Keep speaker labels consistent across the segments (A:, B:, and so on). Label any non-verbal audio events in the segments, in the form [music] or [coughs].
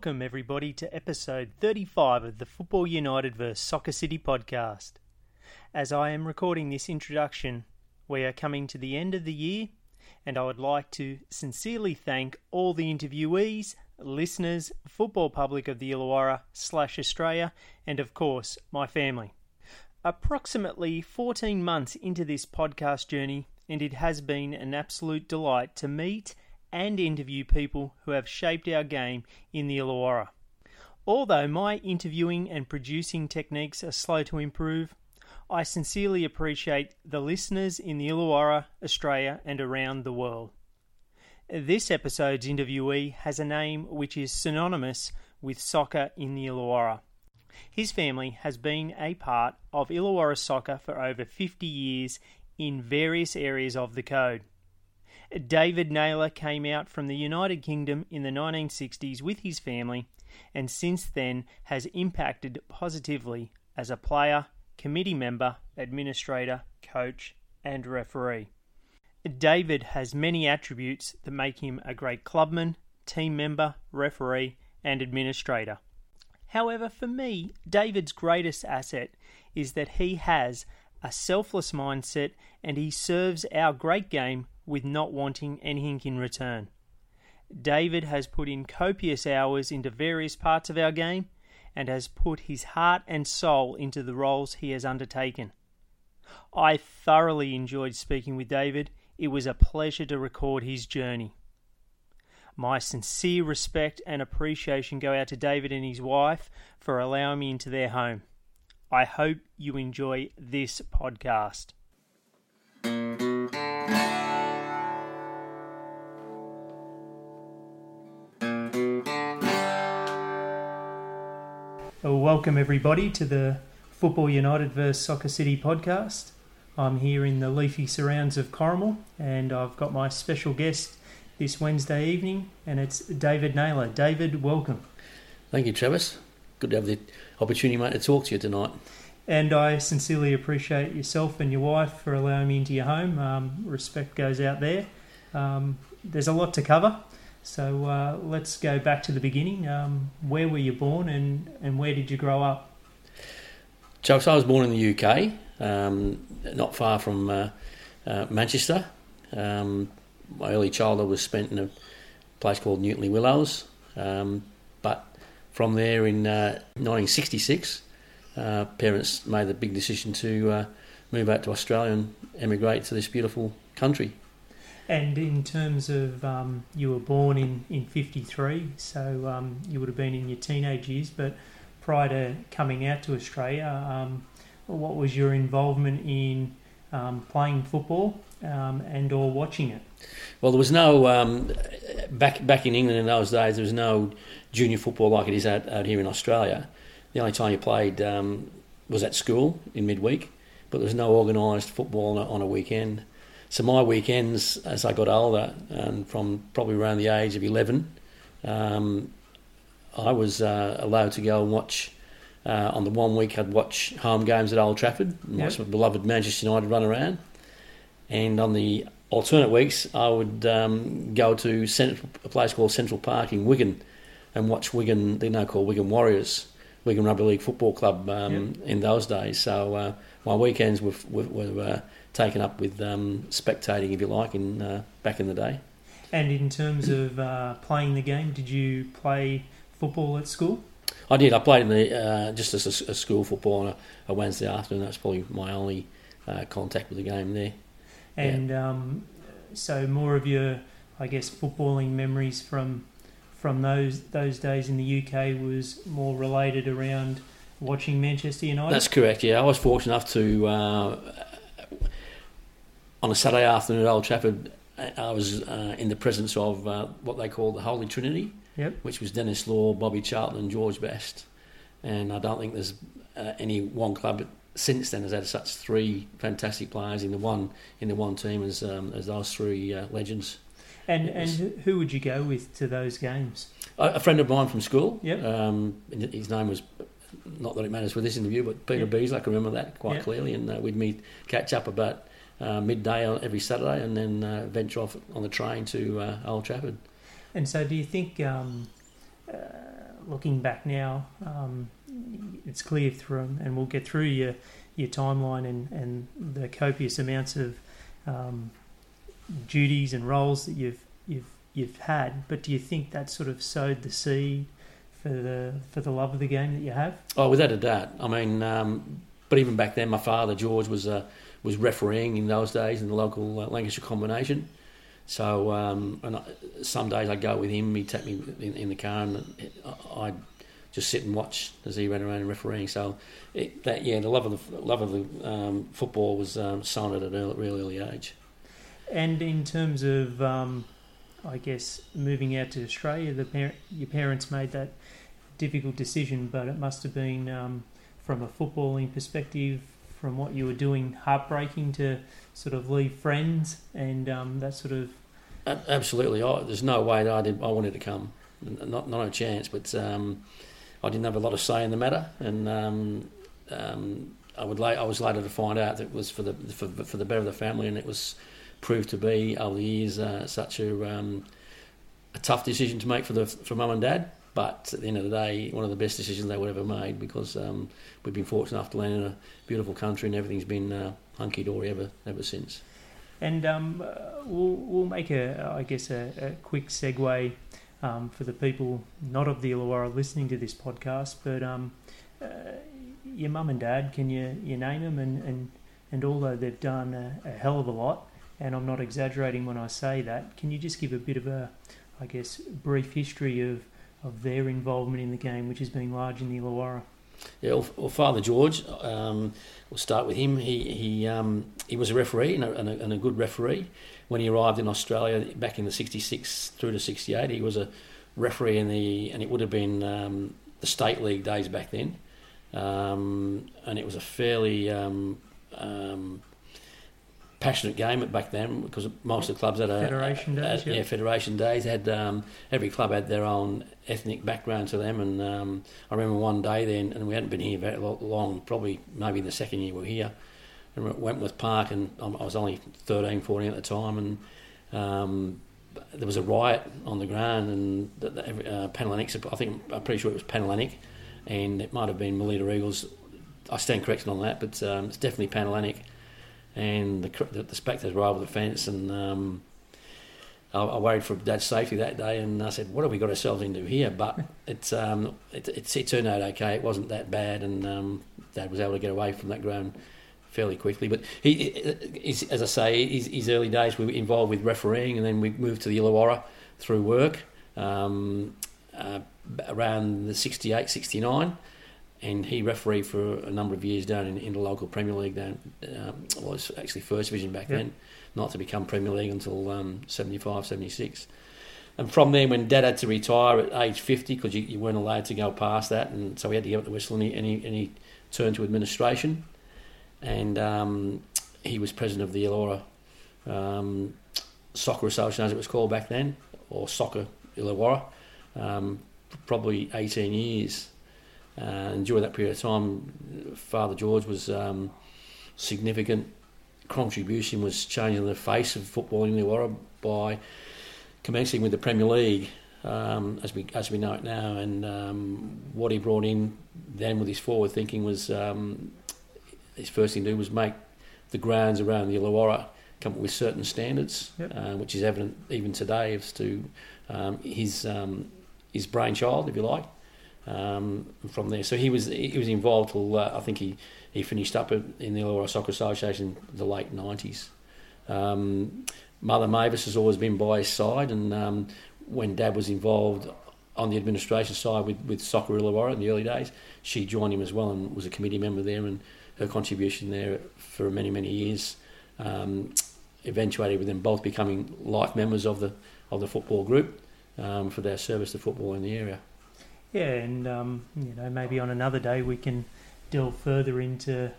A: Welcome, everybody, to episode 35 of the Football United vs. Soccer City podcast. As I am recording this introduction, we are coming to the end of the year, and I would like to sincerely thank all the interviewees, listeners, football public of the Illawarra slash Australia, and of course, my family. Approximately 14 months into this podcast journey, and it has been an absolute delight to meet and interview people who have shaped our game in the Illawarra. Although my interviewing and producing techniques are slow to improve, I sincerely appreciate the listeners in the Illawarra, Australia, and around the world. This episode's interviewee has a name which is synonymous with soccer in the Illawarra. His family has been a part of Illawarra soccer for over 50 years in various areas of the code. David Naylor came out from the United Kingdom in the 1960s with his family and since then has impacted positively as a player, committee member, administrator, coach, and referee. David has many attributes that make him a great clubman, team member, referee, and administrator. However, for me, David's greatest asset is that he has a selfless mindset and he serves our great game with not wanting anything in return. David has put in copious hours into various parts of our game and has put his heart and soul into the roles he has undertaken. I thoroughly enjoyed speaking with David. It was a pleasure to record his journey. My sincere respect and appreciation go out to David and his wife for allowing me into their home. I hope you enjoy this podcast. Welcome, everybody, to the Football United vs Soccer City podcast. I'm here in the leafy surrounds of Corrimal, and I've got my special guest this Wednesday evening, and it's David Naylor. David, welcome.
B: Thank you, Travis. Good to have the opportunity, mate, to talk to you tonight.
A: And I sincerely appreciate yourself and your wife for allowing me into your home. Um, respect goes out there. Um, there's a lot to cover, so uh, let's go back to the beginning. Um, where were you born and, and where did you grow up?
B: Chuck, I was born in the UK, um, not far from uh, uh, Manchester. Um, my early childhood was spent in a place called Newton-le-Willows. Um, but from there in 1966, uh, uh, parents made the big decision to uh, move out to Australia and emigrate to this beautiful country.
A: And in terms of um, you were born in, in 53, so um, you would have been in your teenage years, but prior to coming out to Australia, um, what was your involvement in um, playing football um, and or watching it?
B: Well, there was no um, back back in England in those days. There was no junior football like it is out, out here in Australia. The only time you played was at school in midweek, but there was no organised football on a, on a weekend. So my weekends, as I got older, and from probably around the age of eleven, um, I was uh, allowed to go and watch. Uh, on the one week, I'd watch home games at Old Trafford, and yep. watch my beloved Manchester United run around. And on the alternate weeks, I would um, go to Central, a place called Central Park in Wigan and watch Wigan. They're now called Wigan Warriors, Wigan Rugby League Football Club um, yep. in those days. So uh, my weekends were, were, were uh, taken up with um, spectating, if you like, in uh, back in the day.
A: And in terms of uh, playing the game, did you play football at school?
B: I did. I played in the uh, just as a, a, school football on a, a, Wednesday afternoon. That's probably my only uh, contact with the game there.
A: And yeah. um, so, more of your, I guess, footballing memories from from those those days in the UK was more related around watching Manchester United.
B: That's correct. Yeah, I was fortunate enough to uh, on a Saturday afternoon at Old Trafford, I was uh, in the presence of uh, what they call the Holy Trinity,
A: yep.
B: which was Denis Law, Bobby Charlton, and George Best. And I don't think there's uh, any one club since then has had such three fantastic players in the one in the one team as um, as those three uh, legends.
A: And and who would you go with to those games?
B: A, a friend of mine from school.
A: Yep.
B: Um, his name was not that it matters for this interview, but Peter yep. Beasley. I can remember that quite yep. clearly, and uh, we'd meet, catch up about uh, midday every Saturday, and then uh, venture off on the train to uh, Old Trafford.
A: And so, do you think um, uh, looking back now, um, it's clear through, and we'll get through your your timeline and, and the copious amounts of um, duties and roles that you've you've you've had. But do you think that sort of sowed the seed for the for the love of the game that you have?
B: Oh, without a doubt. I mean, um, but even back then, my father George was uh, was refereeing in those days in the local uh, Lancashire combination. So, um, and I, some days I'd go with him. He'd take me in, in the car, and I'd just sit and watch as he ran around and refereeing. So, it, that yeah, the love of the love of the um, football was um, sown at a real, real early age.
A: And in terms of, um, I guess, moving out to Australia, the par- your parents made that difficult decision, but it must have been, um, from a footballing perspective, from what you were doing, heartbreaking to sort of leave friends and um, that sort of.
B: Absolutely, I, there's no way that I did. I wanted to come, not not a chance. But um, I didn't have a lot of say in the matter, and um, um, I would. I was later to find out that it was for the for, for the better of the family, and it was proved to be over the years uh, such a um, a tough decision to make for the for mum and dad. But at the end of the day, one of the best decisions they would ever made because um, we've been fortunate enough to land in a beautiful country and everything's been uh, hunky dory ever ever since.
A: And um, uh, we'll we'll make a I guess a, a quick segue um, for the people not of the Illawarra listening to this podcast, but um, uh, your mum and dad, can you you name them? And and and although they've done a, a hell of a lot, and I'm not exaggerating when I say that, can you just give a bit of a I guess brief history of of their involvement in the game, which has been large in the Illawarra.
B: Yeah, well, well Father George, um, we'll start with him. He he um, he was a referee and a, and, a, and a, good referee. When he arrived in Australia back in the '66 through to '68, he was a referee in the and it would have been um, the state league days back then, um, and it was a fairly um, um, passionate game back then because most of the clubs had a
A: federation days.
B: yeah, federation days had um, every club had their own ethnic background to them, and um, I remember one day then, and we hadn't been here very long, probably maybe the second year we were here. I remember Wentworth Park, and I was only 13, 14 at the time, and um, there was a riot on the ground, and the, the, uh, I think I'm pretty sure it was Panhellenic, and it might have been Melita Eagles. I stand corrected on that, but um, it's definitely Panhellenic and the, the, the spectators were over the fence, and um, I, I, worried for Dad's safety that day, and I said, "What have we got ourselves into here?" But [laughs] it's um, it, it, it, turned out okay. It wasn't that bad, and um, Dad was able to get away from that ground fairly quickly. But he, as I say, his, his, early days were involved with refereeing, and then we moved to the Illawarra through work um, uh, around the 68, 69 and he refereed for a number of years down in, in the local Premier League. Down, um, well, was actually First Division back yep. then, not to become Premier League until um, 75, 76. And from there, when Dad had to retire at age 50, because you, you, weren't allowed to go past that, and so he had to give up the whistle, and he, and he, and he turned to administration. And um, he was president of the Illawarra um, Soccer Association, as it was called back then, or Soccer Illawarra, um, probably 18 years. Uh, and during that period of time, Father George was um, significant contribution was changing the face of football in the Illawarra by commencing with the Premier League um, as we as we know it now, and um, what he brought in then with his forward thinking was um, his first thing to do was make the grounds around the Illawarra come up with certain standards, yep. uh, which is evident even today as to um, his um, his brainchild, if you like um, from there. So he was he was involved till uh, I think he, he finished up in the Illawarra Soccer Association in the late nineties. Um, Mother Mavis has always been by his side, and um, when Dad was involved on the administration side with, with Soccer Illawarra in the early days, she joined him as well and was a committee member there, and her contribution there for many many years um, eventuated with them both becoming life members of the of the football group um, for their service to football in the area.
A: Yeah, and um, you know maybe on another day we can delve further into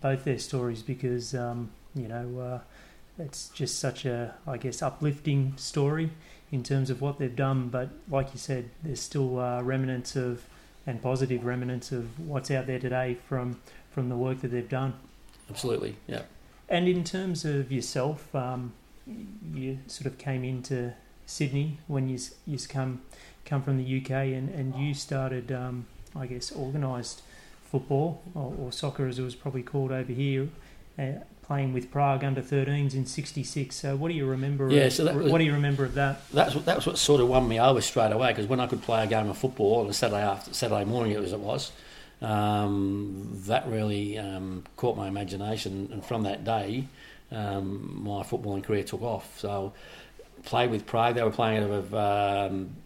A: both their stories because um, you know uh, it's just such a I guess uplifting story in terms of what they've done. But like you said, there's still uh, remnants of and positive remnants of what's out there today from from the work that they've done.
B: Absolutely, yeah.
A: And in terms of yourself, um, you sort of came into Sydney when you you come come from the UK and, and you started, um, I guess, organised football or, or, soccer as it was probably called over here, uh, playing with Prague under 13s in '66. So what do you remember?
B: Yeah,
A: of,
B: so that
A: what do you remember of that?
B: That's what that's what sort of won me over straight away because when I could play a game of football on a Saturday after Saturday morning, it was it was. Um, that really um, caught my imagination, and from that day, um, my footballing career took off. So, played with Prague. They were playing out of um,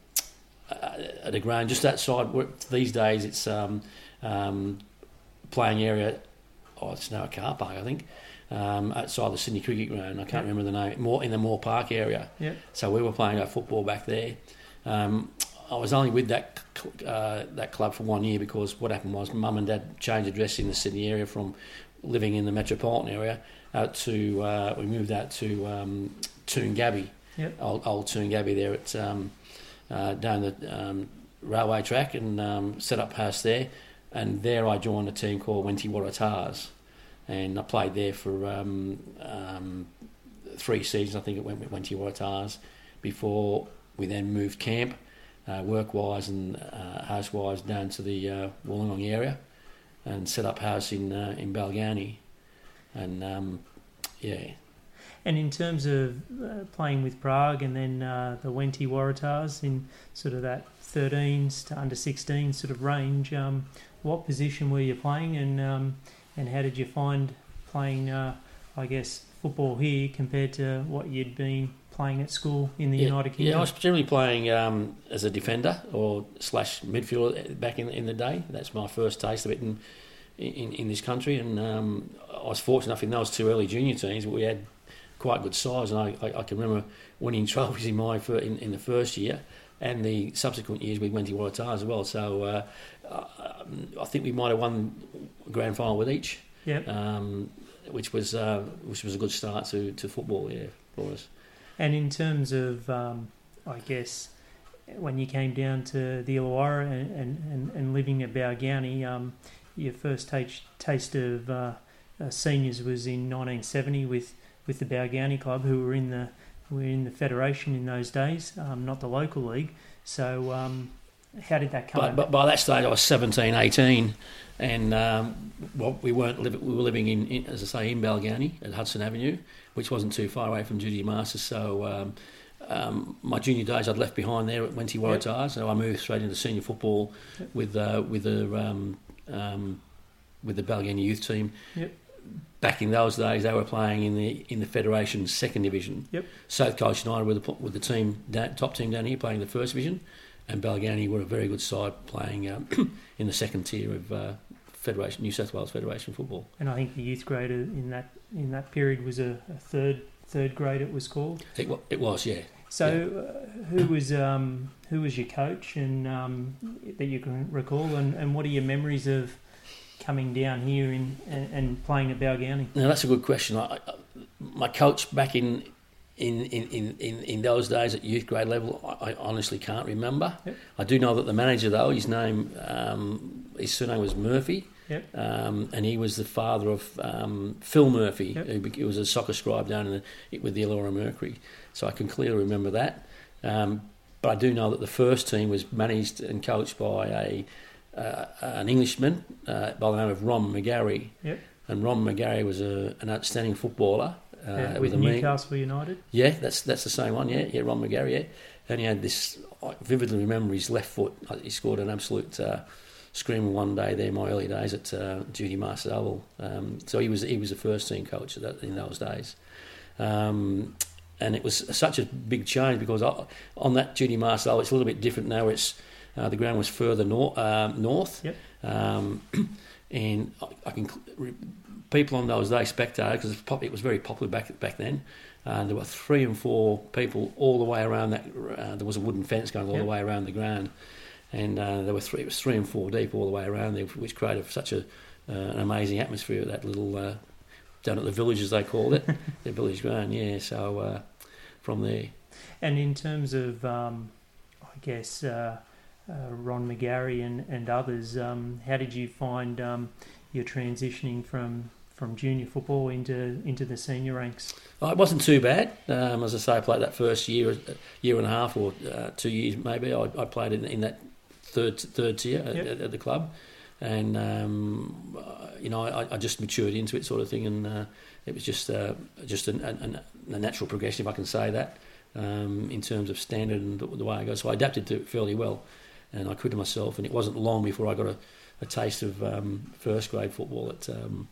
B: at a ground just outside. These days, it's um, um, playing area. Oh, it's now a car park, I think. Um, outside the Sydney Cricket Ground, I can't remember the name. More in the Moore Park area.
A: Yep.
B: So we were playing our football back there. Um, I was only with that uh, that club for one year because what happened was mum and dad changed address in the Sydney area from living in the metropolitan area out to uh, we moved out to um, Toongabbie,
A: yep.
B: old, old Toongabbie there at um, uh, down the um, railway track and um, set up house there. And there I joined a team called Wenty Waratahs, and I played there for um, um, three seasons. I think it went with Wenty Waratahs before we then moved camp, uh, work wise and uh, house wise, down to the uh, Wollongong area, and set up house in uh, in Balgownie, and um, yeah.
A: And in terms of uh, playing with Prague and then uh, the Wenty Waratahs in sort of that 13s to under 16 sort of range, um, what position were you playing and um, and how did you find playing, uh, I guess, football here compared to what you'd been playing at school in the
B: yeah,
A: United Kingdom?
B: Yeah, I was generally playing um, as a defender or slash midfielder back in in the day. That's my first taste of it in in, in this country, and um, I was fortunate enough in those two early junior teams. We had quite good size, and I, I, I can remember winning [laughs] trophies in my in, in the first year and the subsequent years we went to Waratah as well. So uh, um, I think we might have won grand final with each.
A: Yeah.
B: Um, which was uh, which was a good start to, to football, yeah, for us.
A: And in terms of, um, I guess, when you came down to the Illawarra and, and, and living at Balgownie, um, your first taste taste of uh, uh, seniors was in 1970 with, with the Balgownie club, who were in the were in the federation in those days, um, not the local league. So, um, how did that come?
B: But, but, by that stage, I was 17, 18, and um, well, we weren't li- we were living in, in, as I say, in Balgownie at Hudson Avenue, which wasn't too far away from Judy Masters. So. Um, um, my junior days I'd left behind there at Wenty Waratahs, yep. so I moved straight into senior football yep. with uh, with the um, um, with the Balgownie youth team.
A: Yep
B: back in those days, they were playing in the in the Federation's second division.
A: Yep.
B: South Coast United were the, with the team top team down here playing the first division, and Balgownie were a very good side playing um, [coughs] in the second tier of uh, Federation New South Wales Federation football.
A: And I think the youth grade in that in that period was a, a third third grade. It was called.
B: It, it was, yeah.
A: So, uh, who was um, who was your coach, and um, that you can recall, and, and what are your memories of coming down here in, and, and playing at Balgownie?
B: Now that's a good question. I, I, my coach back in in, in, in, in those days at youth grade level, I, I honestly can't remember.
A: Yep.
B: I do know that the manager, though, his name, um, his surname was Murphy,
A: yep.
B: um, and he was the father of um, Phil Murphy,
A: yep.
B: who was a soccer scribe down in the, with the Illawarra Mercury. So I can clearly remember that. Um, but I do know that the first team was managed and coached by a uh, an Englishman uh, by the name of Ron McGarry.
A: Yep.
B: And Ron McGarry was a, an outstanding footballer.
A: Uh, yeah, with Newcastle United.
B: Yeah, that's that's the same one. Yeah, yeah, Ron McGarry. Yeah, and he had this. I vividly remember his left foot. He scored an absolute uh, screamer one day there in my early days at uh, Judy Masters Oval. Um, so he was he was the first team coach that, in those days. Um, and it was such a big change because on that Judy Masters Oval, it's a little bit different now. It's uh, the ground was further nor- um, north.
A: Yep.
B: Um, [clears throat] and I, I, can people on those days spectators because it was very popular back back then. Uh, there were three and four people all the way around that. Uh, there was a wooden fence going all yep. the way around the ground, and uh, there were three. It was three and four deep all the way around there, which created such a uh, an amazing atmosphere. At that little uh, down at the village, as they called it, [laughs] the village ground. Yeah, so uh, from there.
A: And in terms of, um, I guess uh, Ron McGarry and, and others. Um, how did you find um, your transitioning from from junior football into into the senior ranks?
B: Oh, it wasn't too bad. Um, as I say, I played that first year, year and a half or uh, two years maybe. I, I played in, in, that third third tier at, yep. at, at the club, and um, you know I, I, just matured into it, sort of thing, and uh, it was just uh, just a, a, a, natural progression, if I can say that, um, in terms of standard and the, the way I go. So I adapted to it fairly well, and I to myself. And it wasn't long before I got a, a taste of um, first grade football at um,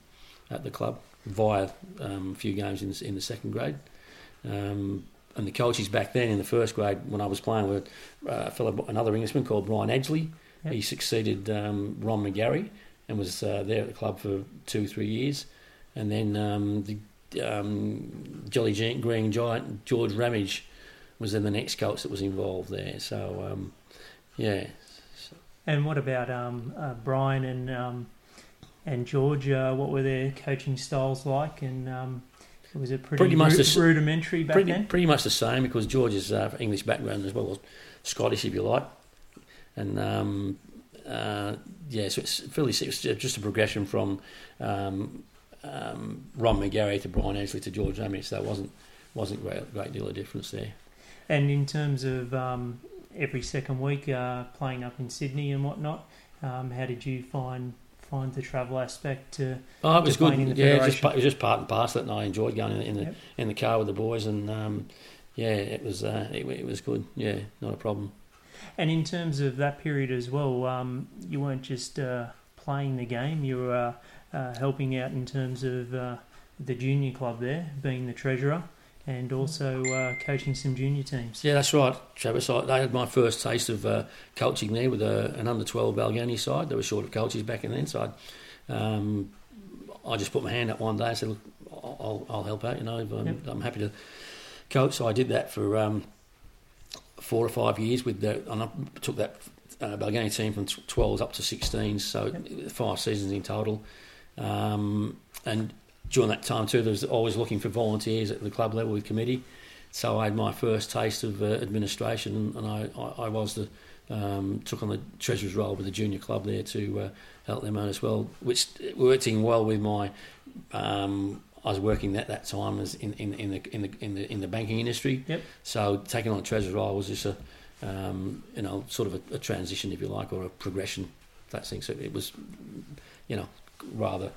B: at the club via um, a few games in the, in the second grade. Um, and the coaches back then in the first grade, when I was playing, were uh, a fellow, another Englishman called Brian Edgley. Yep. He succeeded um, Ron McGarry and was uh, there at the club for two, three years. And then um, the um, Jolly Green Giant George Ramage was then the next coach that was involved there. So, um, yeah.
A: And what about um, uh, Brian and um, and George? Uh, what were their coaching styles like? And um, was it pretty, pretty much ru- the, rudimentary back
B: pretty,
A: then?
B: Pretty much the same because George is uh, English background as well as Scottish, if you like. And um, uh, yeah, so it's fairly it's just a progression from um, um, Ron McGarry to Brian Edgley to George Ramage. So there wasn't wasn't a great, great deal of difference there.
A: And in terms of um, every second week uh, playing up in Sydney and whatnot, um, how did you find find the travel aspect to?
B: Oh, it was good. yeah, it was, just, it was just part and parcel, and I enjoyed going in, in the yep. in the car with the boys, and um, yeah, it was uh, it, it, was good. Yeah, not a problem.
A: And in terms of that period as well, um, you weren't just uh, playing the game; you were uh, uh, helping out in terms of uh, the junior club there, being the treasurer and also uh, coaching some junior teams.
B: Yeah, that's right, Travis. I, I had my first taste of uh, coaching there with a, an under 12 Balgownie side. They were short of coaches back in then, so I, um, I just put my hand up one day and said, Look, I'll, I'll help out, you know, I'm, yep. I'm, happy to coach. So I did that for um, four or five years with the, and I took that uh, team from 12s up to 16s, so yep. five seasons in total. Um, and during that time too, there was always looking for volunteers at the club level with committee. So I had my first taste of uh, administration, and I, I, I was the um, took on the treasurer's role with the junior club there to uh, help them out as well, which worked in well with my. Um, I was working at that time as in, in, in the in the in the in the banking industry.
A: Yep.
B: So taking on the treasurer's role was just a um, you know sort of a, a, transition, if you like, or a progression. That thing. So it was, you know, rather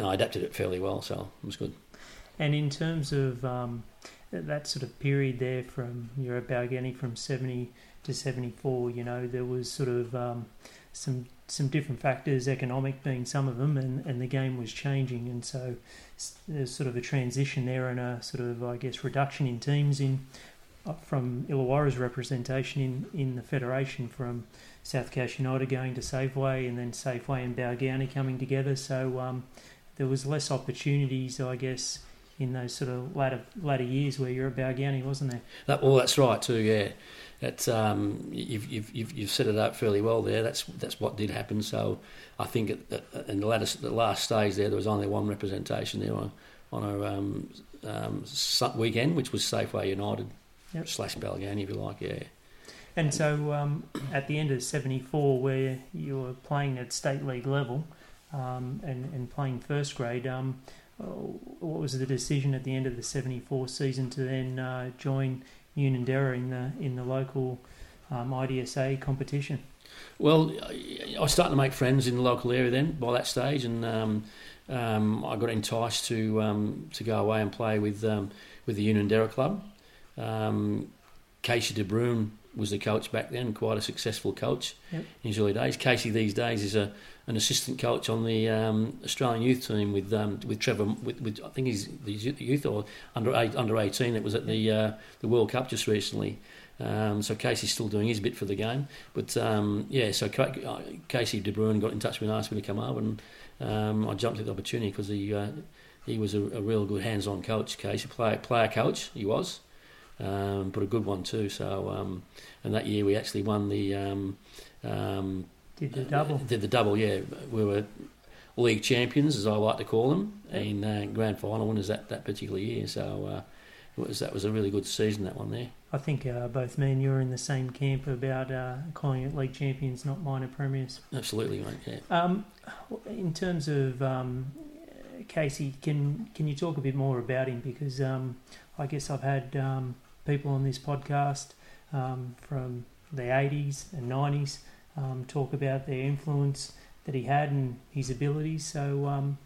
B: know, I adapted it fairly well, so it was good.
A: And in terms of um, that sort of period there from you're from 70 to 74, you know, there was sort of um, some some different factors, economic being some of them, and, and the game was changing, and so there's sort of a transition there and a sort of, I guess, reduction in teams in from Illawarra's representation in, in the federation from South Coast United going to Safeway and then Safeway and Balgownie coming together. So um, there was less opportunities, I guess, in those sort of latter latter years where you're a Balgownie, wasn't there?
B: That, well, that's right too. Yeah, that's um, you've, you've you've you've set it up fairly well there. That's that's what did happen. So I think at, at, in the latter the last stage there, there was only one representation there on on a um, um, weekend, which was Safeway United yep. slash Balgownie, if you like. Yeah.
A: And so um, at the end of '74, where you were playing at state league level um, and, and playing first grade. Um, what was the decision at the end of the '74 season to then uh, join Unanderra in the in the local um, IDSA competition?
B: Well, I was starting to make friends in the local area then by that stage, and um, um, I got enticed to um, to go away and play with um, with the Unanderra club. Um, Casey De Bruin was the coach back then, quite a successful coach yep. in his early days. Casey these days is a an assistant coach on the um, Australian youth team with um, with Trevor. With, with, I think he's the youth or under eight, under eighteen It was at the uh, the World Cup just recently. Um, so Casey's still doing his bit for the game, but um, yeah. So uh, Casey De Bruin got in touch with me and asked me to come over, and um, I jumped at the opportunity because he uh, he was a, a, real good hands-on coach. Casey, player player coach, he was, um, but a good one too. So and that year we actually won the
A: did the double.
B: Did the double, yeah. We were league champions, as I like to call them, and uh, grand final winners that, that particular year. So uh, it was that was a really good season, that one there.
A: I think uh, both me and you are in the same camp about uh, calling it league champions, not minor premiers.
B: Absolutely, mate.
A: Yeah. Um, in terms of um, Casey, can can you talk a bit more about him? Because um, I guess I've had um, people on this podcast um, from the 80s and 90s um, talk about their influence that he had and his abilities. So, um,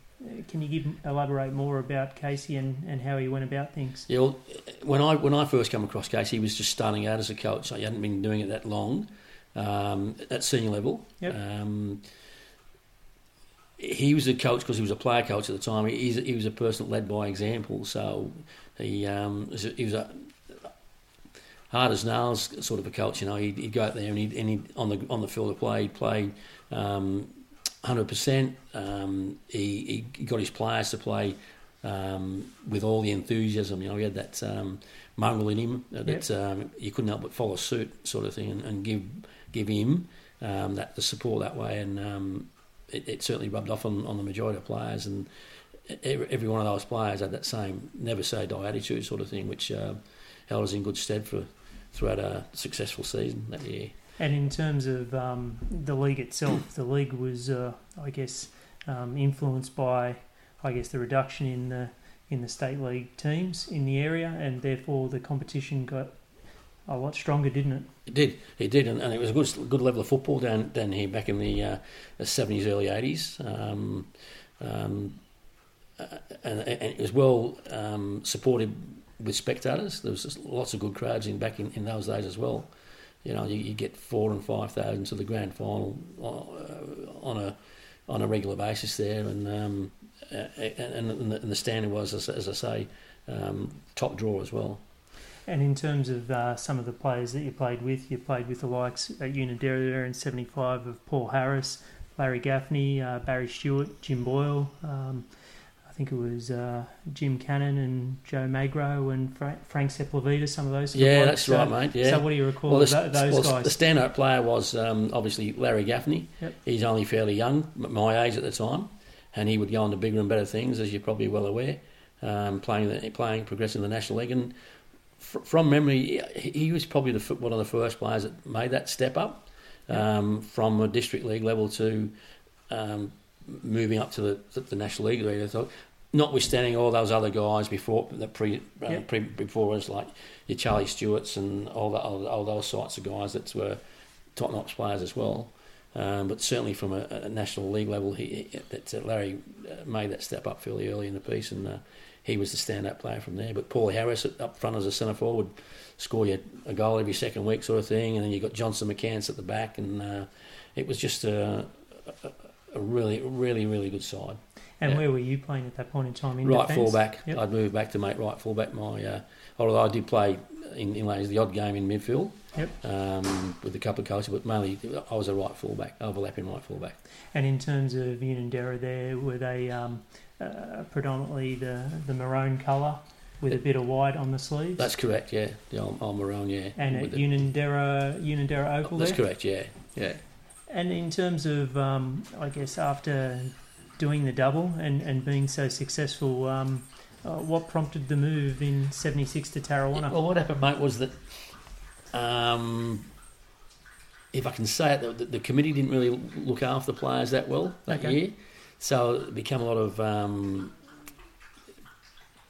A: can you give elaborate more about Casey and, and how he went about things?
B: Yeah, well, when I when I first came across Casey, he was just starting out as a coach. So he hadn't been doing it that long um, at senior level.
A: Yep.
B: Um, he was a coach because he was a player coach at the time. He's, he was a person that led by example. So he um, was a, he was a hard as nails sort of a coach. You know, he'd, he'd go out there and he'd, and he'd on the on the field of play, he'd play um, hundred percent. Um, he, he got his players to play um, with all the enthusiasm. You know, he had that um, mongrel in him that
A: Yep.
B: um, you couldn't help but follow suit, sort of thing, and, and give give him um, that the support that way. And um, it, it certainly rubbed off on, on the majority of players. And every, every one of those players had that same never say die attitude, sort of thing, which uh, held us in good stead for throughout a successful season that year.
A: And in terms of um, the league itself, the league was, uh, I guess, um, influenced by, I guess, the reduction in the in the state league teams in the area, and therefore the competition got a lot stronger, didn't it?
B: It did, it did, and, and it was a good, good level of football down down here back in the uh, seventies, early eighties, um, um, uh, and, and it was well um, supported with spectators. There was lots of good crowds in back in, in those days as well. You know, you, you get four and five thousand to the grand final uh, on a on a regular basis there, and um, uh, and, and, the, and the standard was, as, as I say, um, top draw as well.
A: And in terms of uh, some of the players that you played with, you played with the likes at Unanderra in '75 of Paul Harris, Larry Gaffney, uh, Barry Stewart, Jim Boyle. Um, think it was uh, Jim Cannon and Joe Magro and Fra- Frank Sepulveda. Some of those. of
B: Yeah, that's
A: So-
B: right, mate. Yeah.
A: So what do you recall
B: Well, the,
A: tho- those
B: well,
A: guys?
B: the standout player was um, obviously Larry Gaffney.
A: Yep.
B: He's only fairly young, my age at the time, and he would go on to bigger and better things, as you're probably well aware. Um, playing, the, playing, progressing the national league, and fr- from memory, he, he was probably the, one of the first players that made that step up um, from a district league level to um, moving up to the, the, the national league. So, notwithstanding all those other guys before the pre, uh, pre before us, like your Charlie Stewarts and all that, all, all those sorts of guys that were top notch players as well. Um, but certainly from a, a national league level, he, that uh, Larry uh, made that step up fairly early in the piece, and uh, he was the standout player from there. But Paul Harris up front as a centre forward would score you a goal every second week, sort of thing, and then you got Johnson McCants at the back, and uh, it was just a, a, a really, really, really good side.
A: and
B: yeah.
A: where were you playing at that point in time? In
B: right
A: defence?
B: fullback.
A: Yep.
B: I'd move back to make right fullback. My uh, although I did play in, in the odd game in midfield
A: Yep.
B: um, with a couple of coaches, but mainly I was a right fullback, overlapping right fullback.
A: And in terms of Unanderra, there were they um, uh, predominantly the the maroon colour with a bit of white on the sleeves.
B: That's correct. Yeah, the old, old maroon. Yeah,
A: and at
B: the-
A: Unanderra, Unanderra Oval
B: that's
A: there.
B: correct. Yeah, yeah.
A: And in terms of, um, I guess, after doing the double and, and being so successful, um, uh, what prompted the move in '76 to Tarrawanna?
B: Well, what happened, mate, was that um, if I can say it, the, the, committee didn't really look after the players that well that
A: Okay.
B: year, so it became a lot of um,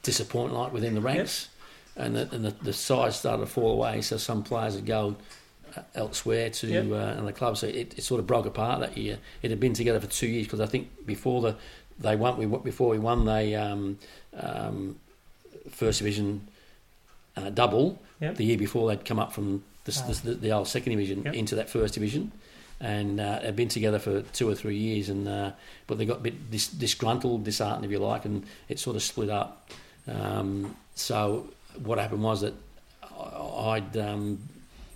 B: disappointment like within the ranks, and, the, and the, the size started to fall away. So some players would go elsewhere to
A: Yep.
B: uh, and the club. So it, it sort of broke apart that year. It had been together for two years because I think before the they won we before we won they um, um, first division uh, double
A: Yep.
B: the year before they'd come up from the,
A: Ah.
B: the, the old second division
A: Yep.
B: into that first division and uh, they'd been together for two or three years and uh, but they got a bit dis- disgruntled disheartened if you like and it sort of split up um, so what happened was that I'd um,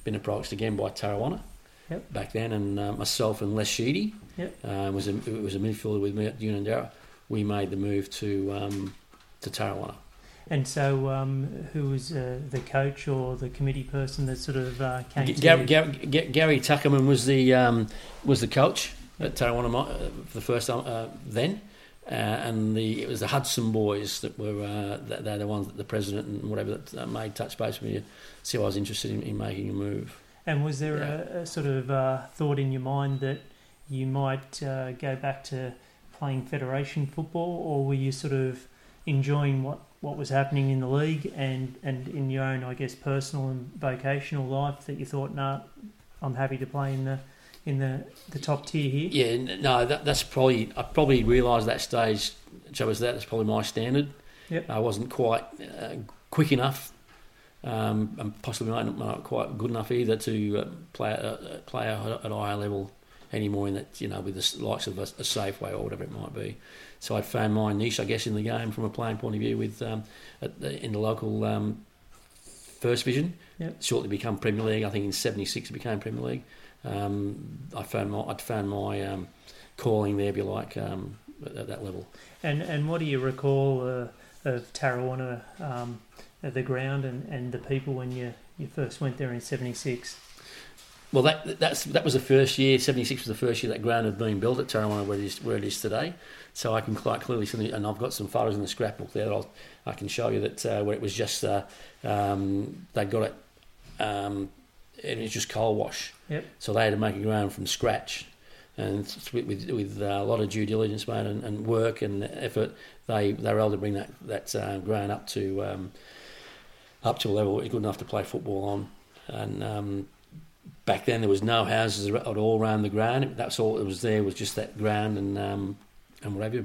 B: been approached again by Tarrawanna
A: Yep.
B: back then and uh, myself and Les Sheedy
A: Yep.
B: uh, was a, was a midfielder with me at Unanderra we made the move to um, to Tarrawanna
A: And so, um, who was uh, the coach or the committee person that sort of uh, came
B: G-
A: to
B: Gary? Gary, G- Gary Tuckerman was the um, was the coach at Tarrawanna uh, for the first time uh, then, uh, and the it was the Hudson boys that were uh, that they're the ones that the president and whatever that uh, made touch base with me to see I was interested in, in making a move.
A: And was there
B: Yeah.
A: a, a sort of uh, thought in your mind that you might uh, go back to playing Federation football, or were you sort of enjoying what, what was happening in the league and, and in your own, I guess, personal and vocational life that you thought, nah, I'm happy to play in the in the, the top tier here?
B: Yeah, no, that, that's probably I probably realised that stage. So was that that's probably my standard.
A: Yep.
B: I wasn't quite uh, quick enough, um, and possibly not, not quite good enough either to uh, play uh, play at a higher level anymore. In that you know with the likes of a, a Safeway or whatever it might be. So I found my niche, I guess, in the game from a playing point of view with um, the, in the local um, first division.
A: Yep.
B: Shortly become Premier League. I think in '76 it became Premier League. Um, I found my I'd found my um, calling there, if you like, um, at, at, that level.
A: And and what do you recall uh, of Tarrawanna, um, the ground and, and the people when you, you first went there in '76?
B: Well, that that's that was the first year. '76 was the first year that ground had been built at Tarrawanna, where it is where it is today. So I can quite clearly see, and I've got some photos in the scrapbook there. I'll, I can show you that uh, where it was just uh, um, they got it. Um, it was just coal wash.
A: Yep.
B: So they had to make a ground from scratch, and with with, with uh, a lot of due diligence, made and, and, work and effort, they they were able to bring that that uh, ground up to um, up to a level good enough to play football on. And um, back then there was no houses at all around the ground. That's all that was there was just that ground and um, and whatever.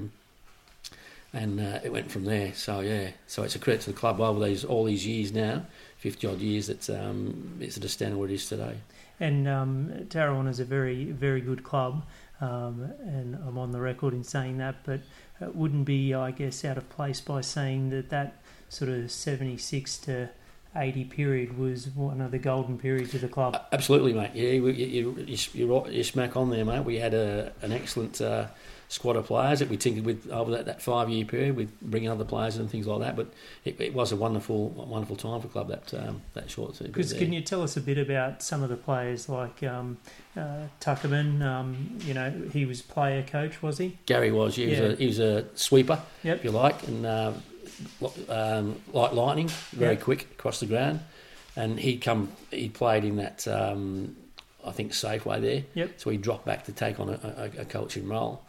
B: And uh, it went from there. So yeah, so it's a credit to the club over these all these years now 50 odd years that um, it's at a standard where it is today.
A: And um, is a very, very good club, um, and I'm on the record in saying that, but it wouldn't be, I guess, out of place by saying that that sort of 76 to 80 period was one of the golden periods of the club.
B: Absolutely, mate. Yeah, you, you, you, smack on there, mate. We had a, an excellent. Uh, squad of players that we tinkered with over that, that five year period with bringing other players and things like that. But it, it was a wonderful wonderful time for club that um, that short term.
A: Because can you tell us a bit about some of the players like um, uh, Tuckerman? Um, you know, he was player coach, was he?
B: Gary was. Yeah, yeah. He, was a, he was a sweeper,
A: yep.
B: if you like, and uh, um, like lightning, very yep. quick across the ground. And he'd come. He played in that. Um, I think Safeway there.
A: Yep.
B: So he dropped back to take on a, a, a coaching role.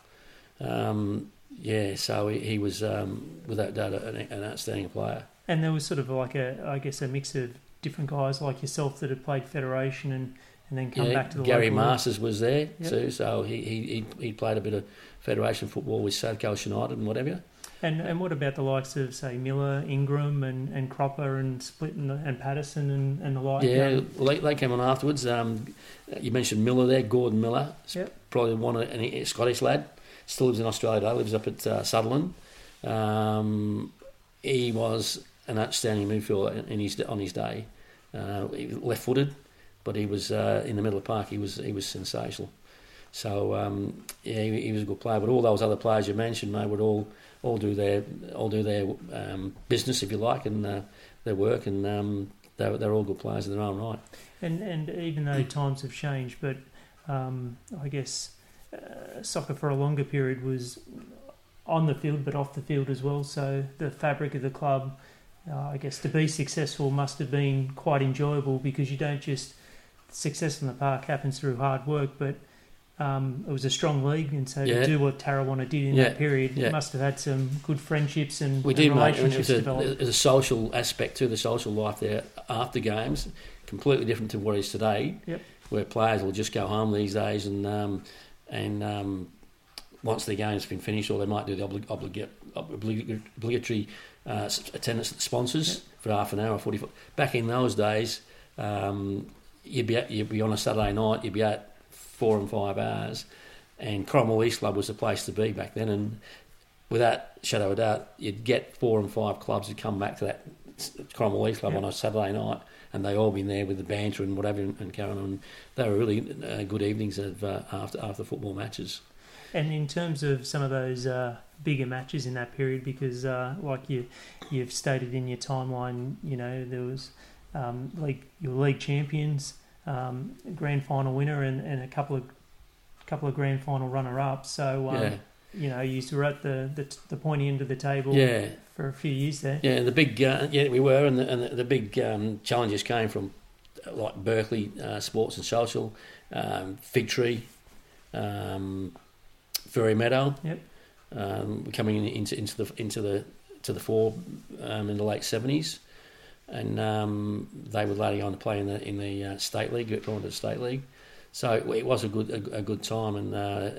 B: Um, yeah, so he, he was um, without doubt an, an, outstanding player.
A: And there was sort of like a, I guess, a mix of different guys like yourself that had played Federation and, and then come
B: yeah,
A: back to the
B: Gary Masters was there yep. too, so he, he he played a bit of Federation football with South Coast United and whatever.
A: And and what about the likes of say Miller, Ingram, and, and Cropper and Split and, and Patterson and, and the like?
B: Yeah, well, they, they came on afterwards. Um, you mentioned Miller there, Gordon Miller.
A: Yep.
B: Probably one of a Scottish lad still lives in Australia. Lives up at uh, Sutherland. Um, he was an outstanding midfielder in his on his day. Uh, left-footed, but he was uh, in the middle of the park. He was he was sensational. So um, yeah, he, he, was a good player. But all those other players you mentioned, they would all all do their all do their um, business, if you like, and uh, their work, and um, they're they're all good players in their own right.
A: And and even though times have changed, but um, I guess uh, soccer for a longer period was on the field but off the field as well. So the fabric of the club, uh, I guess, to be successful must have been quite enjoyable because you don't just success in the park happens through hard work, but um, it was a strong league, and so
B: yeah.
A: to do what Tarrawanna did in
B: yeah.
A: that period,
B: yeah.
A: must have had some good friendships and,
B: we
A: and
B: did,
A: relationships
B: mate.
A: developed.
B: There's a social aspect to the social life there after games, completely different to what it is today,
A: yep.
B: where players will just go home these days and um, and um, once the game's been finished, or they might do the oblig- oblig- oblig- obligatory uh, attendance at the sponsors yeah. for half an hour, forty. Back in those days, um, you'd be at, you'd be on a Saturday night, you'd be at four and five hours, and Corrimal East Club was the place to be back then, and without shadow of doubt, you'd get four and five clubs to come back to that Corrimal East Club yeah. on a Saturday night and they all been there with the banter and whatever and, and carrying on. They were really uh, good evenings of, uh, after after football matches.
A: And in terms of some of those uh, bigger matches in that period, because uh, like you you've stated in your timeline, you know there was um, league your league champions, um, grand final winner, and, and a couple of couple of grand final runner ups. So um,
B: yeah
A: you know, you were at the, the, the pointy end of the table
B: yeah.
A: For a few years there.
B: Yeah, the big uh, yeah we were, and the, and the, the big um, challenges came from like Berkeley uh, Sports and Social, um, Fig Tree, um, Fairy Meadow.
A: Yep.
B: um, coming into into the into the to the fore um, in the late seventies, and um, they were later on to play in the in the uh, state league, got to the state league. So it, was a good a, a good time, and uh,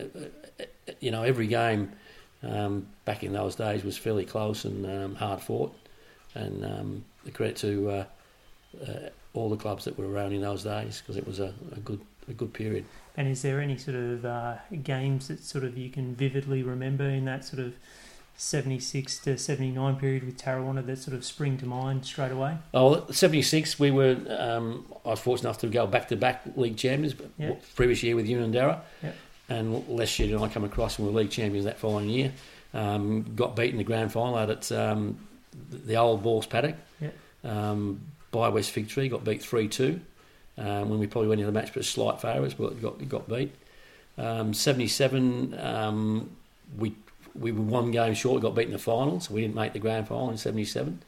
B: you know every game um, back in those days was fairly close and um, hard fought, and um, the credit to uh, uh, all the clubs that were around in those days because it was a, a, good a good period.
A: And is there any sort of uh, games that sort of you can vividly remember in that sort of 76 to 79 period with Tarrawanna that sort of spring to mind straight away?
B: Oh, 76, we were, um, I was fortunate enough to go back to back league champions, yep. previous year with Unanderra.
A: Yep.
B: And Les and I come across and we were league champions that following year. Um, got beaten in the grand final out at um, the old Balls paddock
A: yep.
B: um, by West Fig Tree, got beat 3 2 um, when we probably went into the match but slight favourites, but got, got beat. Um, 77, um, we we were one game short. Got beaten in the final, so we didn't make the grand final in '77.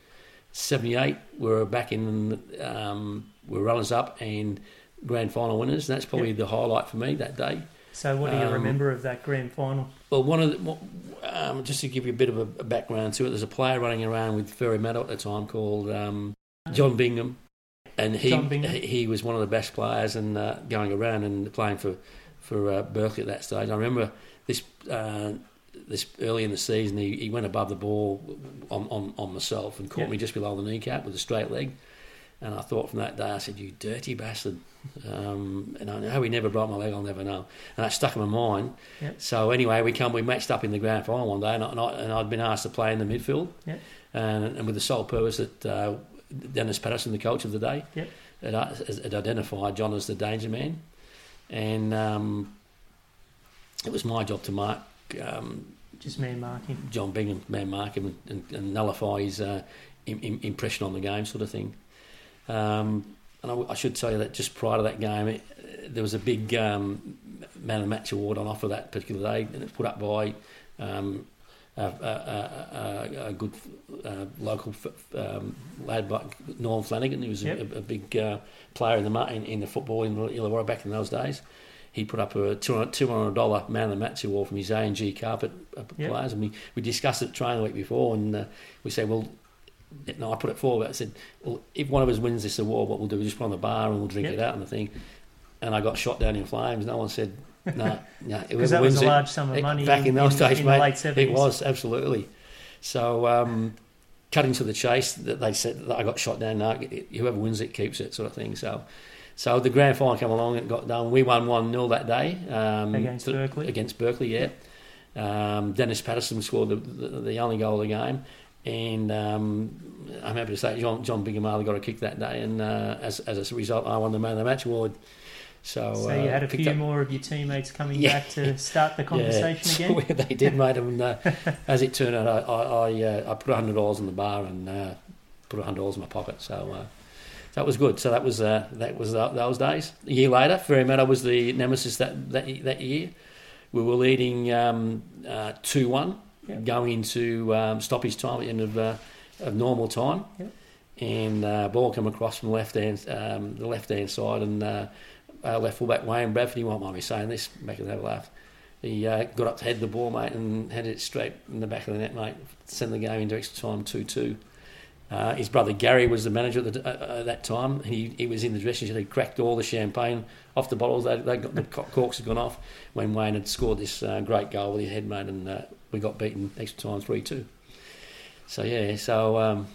B: '78, we were back in. Um, we were runners up and grand final winners. That's probably yep. the highlight for me that day.
A: So, what do you um, remember of that grand final?
B: Well, one of the, um, just to give you a bit of a, a, background to it, there's a player running around with Fairy Meadow at the time called um, John Bingham, and he he was one of the best players and uh, going around and playing for for uh, Berkeley at that stage. I remember this uh, this early in the season, he, he went above the ball on, on, on myself and caught yep. me just below the kneecap with a straight leg. And I thought from that day, I said, "You dirty bastard!" Um, and I know how he never broke my leg. I'll never know. And that stuck in my mind.
A: Yep.
B: So anyway, we come, we matched up in the grand final one day, and, I, and I'd been asked to play in the midfield,
A: yep.
B: and, and, with the sole purpose that uh, Dennis Patterson, the coach of the day,
A: yep.
B: had, had, identified John as the danger man, and um, it was my job to mark um,
A: just man marking.
B: John Bingham man mark him and, and nullify his uh, impression on the game, sort of thing. Um, and I, I, should tell you that just prior to that game, it, there was a big um, man of the match award on offer that particular day, and it's put up by um, a, a, a, good uh, local um, lad, by Norm Flanagan. He was
A: yep.
B: a, big uh, player in the in, in the football in Illawarra back in those days he put up a two hundred dollar man of the match award from his A and G carpet uh, yep. players, and we, we discussed it training the week before, and uh, we said, well, no, I put it forward. I said, well, if one of us wins this award, what we'll do is just put on the bar and we'll drink yep. it out and the thing. And I got shot down in flames. No one said, no, no.
A: Because that was a large sum of money
B: back in, in those
A: in,
B: days,
A: in
B: mate.
A: It
B: was absolutely. So. Um, cutting to the chase, that they said that I got shot down. No, whoever wins it keeps it, sort of thing. So so the grand final came along and got done. We won 1 0 that day.
A: Um, against Berkeley?
B: Against Berkeley, yeah. Um, Dennis Patterson scored the, the, the, only goal of the game. And um, I'm happy to say John, John got a kick that day. And uh, as, as a result, I won the Man of the Match award. So,
A: so you had a uh, few up... more of your teammates coming yeah. back to start the [laughs] conversation
B: yeah. [laughs] again. they did, mate. And uh, [laughs] as it turned out, I I, uh, I put hundred dollars in the bar and uh, put hundred dollars in my pocket. So uh, that was good. So that was uh, that was uh, those days. A year later, Fairy Meadow was the nemesis that that, that year. We were leading um, uh, two one, yep. going into um, stoppage time at the end of, uh, of normal time,
A: yep.
B: and uh, ball come across from the left hand um, the left hand side, and uh, left fullback Wayne Bradford. He won't mind me saying this, making that laugh. He got up to head the ball, mate, and headed it straight in the back of the net, mate. Send the game into extra time, two two. Uh, his brother Gary was the manager at, the, uh, at that time. He, he was in the dressing room. He cracked all the champagne off the bottles. They, they got, the corks had gone off when Wayne had scored this uh, great goal with his head mate, and uh, we got beaten extra time three two. So yeah, so um,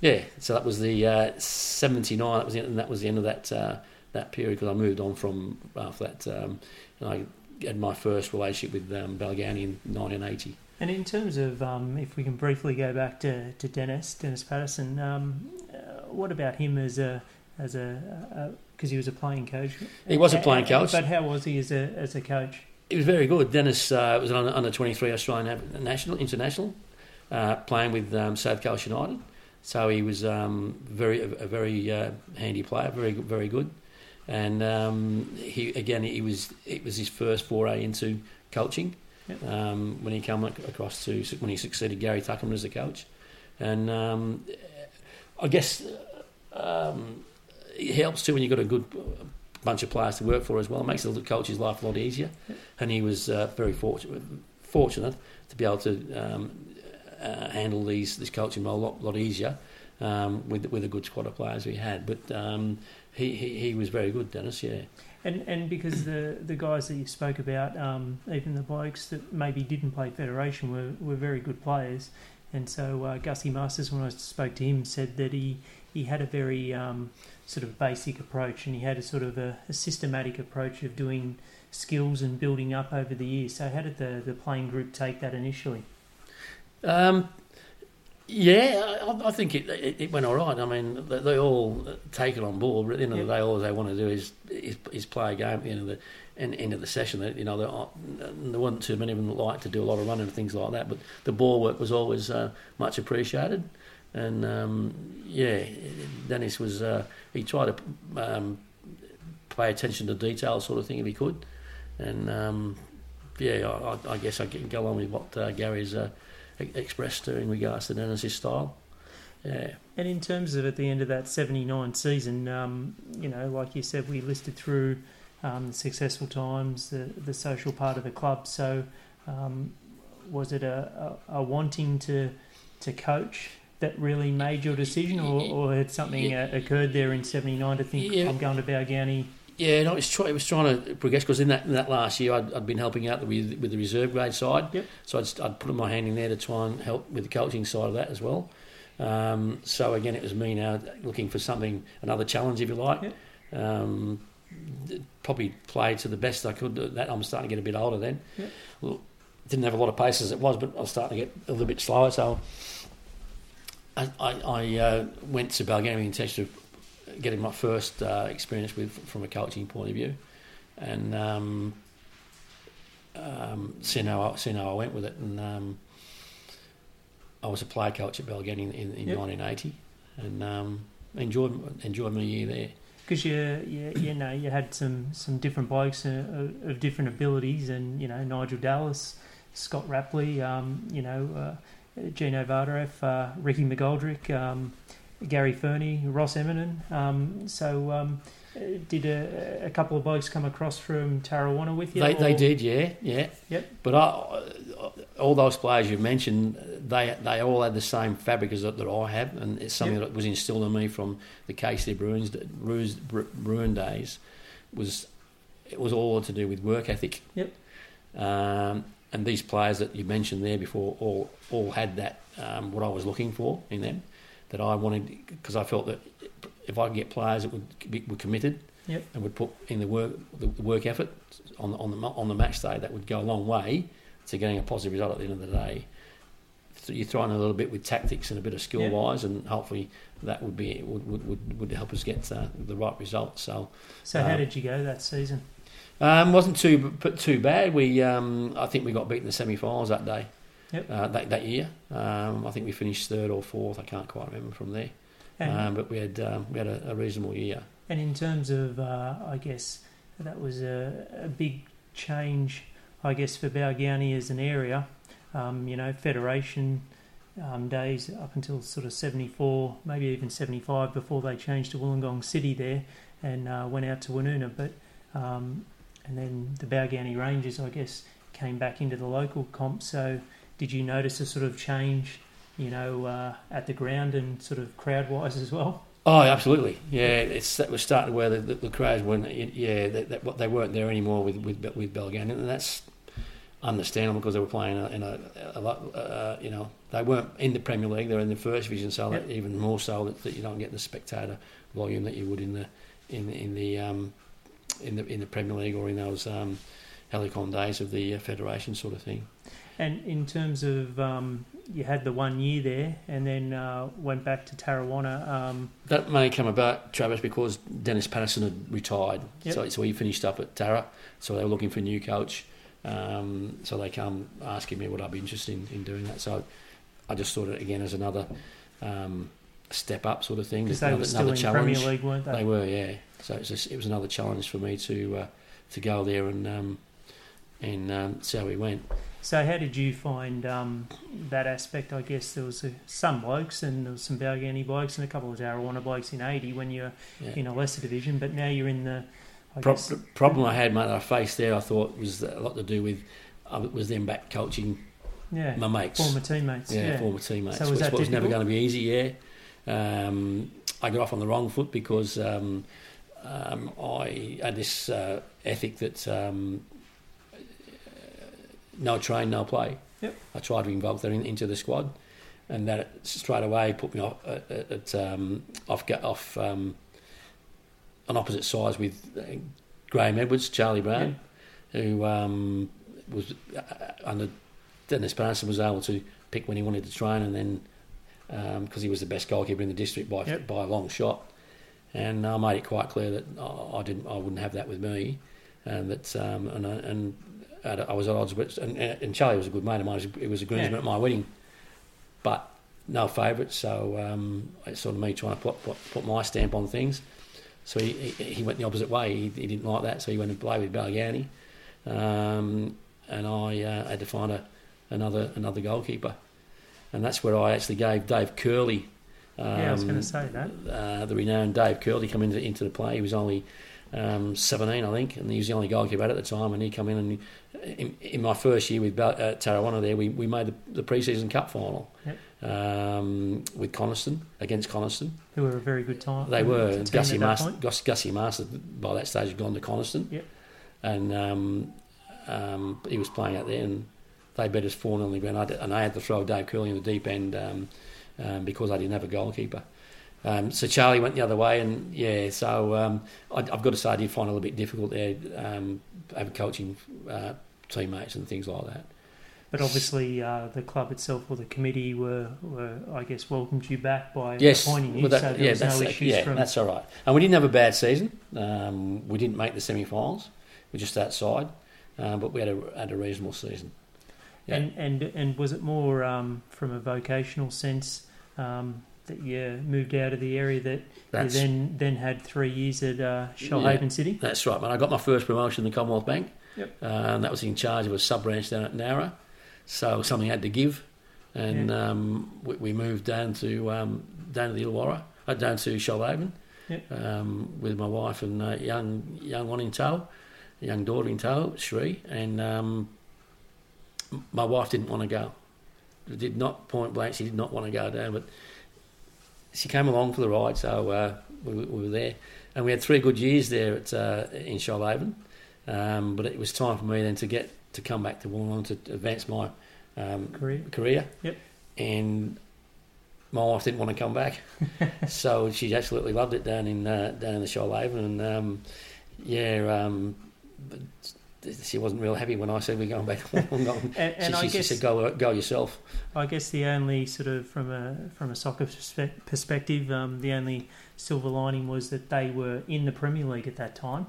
B: yeah, so that was the '79. Uh, that was the, and that was the end of that uh, that period because I moved on from after that. Um, I had my first relationship with um, Balgownie in 1980.
A: And in terms of, um, if we can briefly go back to, to Dennis, Dennis Patterson, um, uh, what about him as a as a because he was a playing coach?
B: He was a playing coach,
A: but how was he as a as a coach?
B: He was very good. Dennis uh, was an under twenty three Australian national international, uh, playing with um, South Coast United. So he was um, very a, a very uh, handy player, very very good, and um, he again he was it was his first foray into coaching
A: yep.
B: um, when he came across to when he succeeded Gary Tuckerman as the coach, and um, I guess um, it helps too when you've got a good bunch of players to work for as well. It makes the coach's life a lot easier, and he was uh, very fortunate fortunate to be able to um, uh, handle these this coaching role a lot, lot easier um, with with a good squad of players we had. But um, he, he he was very good, Dennis. Yeah.
A: And and because the the guys that you spoke about, um, even the blokes that maybe didn't play federation were, were very good players, and so uh, Gussie Masters, when I spoke to him, said that he he had a very um, sort of basic approach, and he had a sort of a, a, systematic approach of doing skills and building up over the years. So how did the the playing group take that initially?
B: Um, yeah, I, I think it, it, it went all right. I mean, they, they all take it on board. At the end of the day, all they want to do is, is, is play a game at the end of the end of the session. You know, there, there weren't too many of them that liked to do a lot of running and things like that. But the ball work was always uh, much appreciated. And um, yeah, Dennis was uh, he tried to um, pay attention to detail, sort of thing, if he could. And um, yeah, I, I, guess I can go on with what uh, Gary's uh, expressed in regards to Dennis's style. Yeah.
A: And in terms of at the end of that 79 season, um, you know, like you said, we listed through um, the successful times, the, the social part of the club. So, um, was it a, a, a, wanting to to coach that really made your decision, or, or had something yeah. uh, occurred there in '79 to think yeah. I'm going to Balgownie?
B: Yeah, no, it was, try, it was trying to progress because in that in that last year I'd, I'd been helping out with with the reserve grade side.
A: Yep.
B: So I'd, I'd put my hand in there to try and help with the coaching side of that as well. Um, so again, it was me now looking for something, another challenge, if you like.
A: Yep.
B: Um, probably played to the best I could. That I'm starting to get a bit older then.
A: Yep.
B: Well, didn't have a lot of pace as it was, but I was starting to get a little bit slower. So I, I, uh, went to Balgownie in intention of getting my first uh, experience with from a coaching point of view, and um, um, seeing how I, seeing how I went with it, and um, I was a player coach at Balgownie in, in, in yep. 1980, and um, enjoyed enjoyed my year there.
A: Because you, you, you know, you had some, some different blokes uh, of different abilities, and you know Nigel Dallas, Scott Rapley, um, you know uh, Gino Vardarev, uh, Ricky McGoldrick, um, Gary Fernie, Ross Eminem. Um, so, um, did a, a, couple of blokes come across from Tarrawanna with you?
B: They, they did, yeah, yeah.
A: Yep.
B: But I, all those players you mentioned, they they all had the same fabric as that, that I have, and it's something yep. that was instilled in me from the KC Bruins, Bruins Bruin days. Was it was all to do with work ethic.
A: Yep.
B: Um, and these players that you mentioned there before all all had that um, what I was looking for in them that I wanted because I felt that if I could get players that would be were committed
A: yep.
B: and would put in the work the, work effort on the, on the on the match day, that would go a long way to getting a positive result at the end of the day. So you throw in a little bit with tactics and a bit of skill yep. wise, and hopefully that would be would would, would, would help us get uh, the right result. So,
A: so how uh, did you go that season?
B: Um, wasn't too too bad. We um, I think we got beaten in the semi-finals that day.
A: Yep.
B: Uh, that that year. Um, I think we finished third or fourth. I can't quite remember from there. Um, but we had um, we had a, a, reasonable year.
A: And in terms of, uh, I guess that was a, a, big change. I guess for Balgownie as an area, um, you know, federation um, days up until sort of seventy four, maybe even seventy five before they changed to Wollongong City there and uh, went out to Woonona. But um, and then the Balgownie Rangers, I guess, came back into the local comp. So did you notice a sort of change, you know, uh, at the ground and sort of crowd wise as well?
B: Oh, absolutely. Yeah, it's that was starting where the, the, the crowds weren't. Yeah, that, that, they weren't there anymore with with with Balgownie, and that's understandable because they were playing in a, a lot. Uh, you know, they weren't in the Premier League; they were in the First Division, so yep. even more so that, that, you don't get the spectator volume that you would in the in in the um, in the in the Premier League or in those um, Helicon days of the uh, Federation sort of thing.
A: And in terms of um, you had the one year there, and then uh, went back to Tarrawanna. Um,
B: that may come about, Travis, because Dennis Patterson had retired,
A: yep.
B: so, so he finished up at Tara. So they were looking for a new coach. Um, so they come asking me would I be interested in, in doing that. So I just thought it again as another um, step up sort of thing.
A: Because they another, were still in challenge. Premier League, weren't they?
B: They were, yeah. So it was, just, it was another challenge for me to uh, to go there and um, and um, see how we went.
A: So, how did you find um, that aspect? I guess there was uh, some blokes and there was some Balgownie blokes and a couple of Tarrawanna blokes in 80 when you're yeah. in a lesser division, but now you're in the.
B: I Pro- guess, problem I had, mate, I faced there, I thought was a lot to do with I was then back coaching
A: Yeah.
B: my mates.
A: Former teammates.
B: yeah,
A: Yeah.
B: former teammates.
A: So was
B: which
A: that
B: was never going to be easy. Yeah, um, I got off on the wrong foot because um, um, I had this uh, ethic that um, no train, no play.
A: Yep.
B: I tried to involve that in, into the squad, and that straight away put me off at, at, um, off off um, on opposite sides with uh, Graham Edwards, Charlie Brown, who um, was uh, under Dennis Parson was able to pick when he wanted to train, and then because he was the best goalkeeper in the district by
A: Yep.
B: by a long shot, and I made it quite clear that I didn't, I wouldn't have that with me, and that um, and I- and I was at odds with, and, and Charlie was a good mate of mine. He was a groomsman
A: Yeah.
B: at my wedding, but no favourites. So um, it's sort of me trying to put, put put my stamp on things. So he, he, he went the opposite way. He, he didn't like that, so he went and played with Balgownie, um, and I uh, had to find a, another another goalkeeper, and that's where I actually gave Dave Curley. Um,
A: Yeah, I was going to say that.
B: uh, the renowned Dave Curley come into into the play. He was only um, 17, I think, and he was the only goalkeeper at the time. And he come in and in, in my first year with uh, Tarrawanna, there we, we made the, the pre-season cup final um, with Coniston against Coniston.
A: Who were a very good time.
B: They were Gussie Master. Gus, Gussie Master by that stage had gone to Coniston,
A: Yep.
B: and um, um, he was playing out there, and they beat us four 0 on the ground. And I had to throw Dave Curley in the deep end um, because I didn't have a goalkeeper. Um, so Charlie went the other way, and yeah, so um, I, I've got to say I did find it a little bit difficult there, um, having coaching uh, teammates and things like that.
A: But obviously, uh, the club itself or the committee were, were I guess, welcomed you back by
B: Yes,
A: appointing you,
B: well, that-
A: so there
B: yeah,
A: was
B: that's,
A: no issues
B: yeah,
A: from.
B: that's all right. And we didn't have a bad season. Um, we didn't make the semi-finals. We're just outside, um, but we had a had a reasonable season. yeah.
A: And and and was it more um, from a vocational sense um, that you moved out of the area that
B: That's
A: you then then had three years at uh, Shoalhaven City?
B: that's right, man. I got my first promotion in the Commonwealth Bank,
A: Yep.
B: and that was in charge of a sub branch down at Nowra, So something had to give, and um, we, we moved down to um, down to the Illawarra, uh, down to Shoalhaven,
A: Yep.
B: um, with my wife and uh, young young one in tow, a young daughter in tow, Sri, and um, my wife didn't want to go. Did not point blank. She did not want to go down, but she came along for the ride, so uh, we, we were there, and we had three good years there at uh, in Shoalhaven. Um, but it was time for me then to get to come back to Wollongong to advance my um,
A: Career.
B: career.
A: Yep.
B: And my wife didn't want to come back, [laughs] so she absolutely loved it down in uh, down in the Shoalhaven, and um, yeah, um, but she wasn't real happy when I said we're going back [laughs] to Wollongong.
A: And, and
B: she,
A: I
B: she
A: guess
B: said, "Go go yourself."
A: I guess the only sort of from a from a soccer perspective, um, the only silver lining was that they were in the Premier League at that time,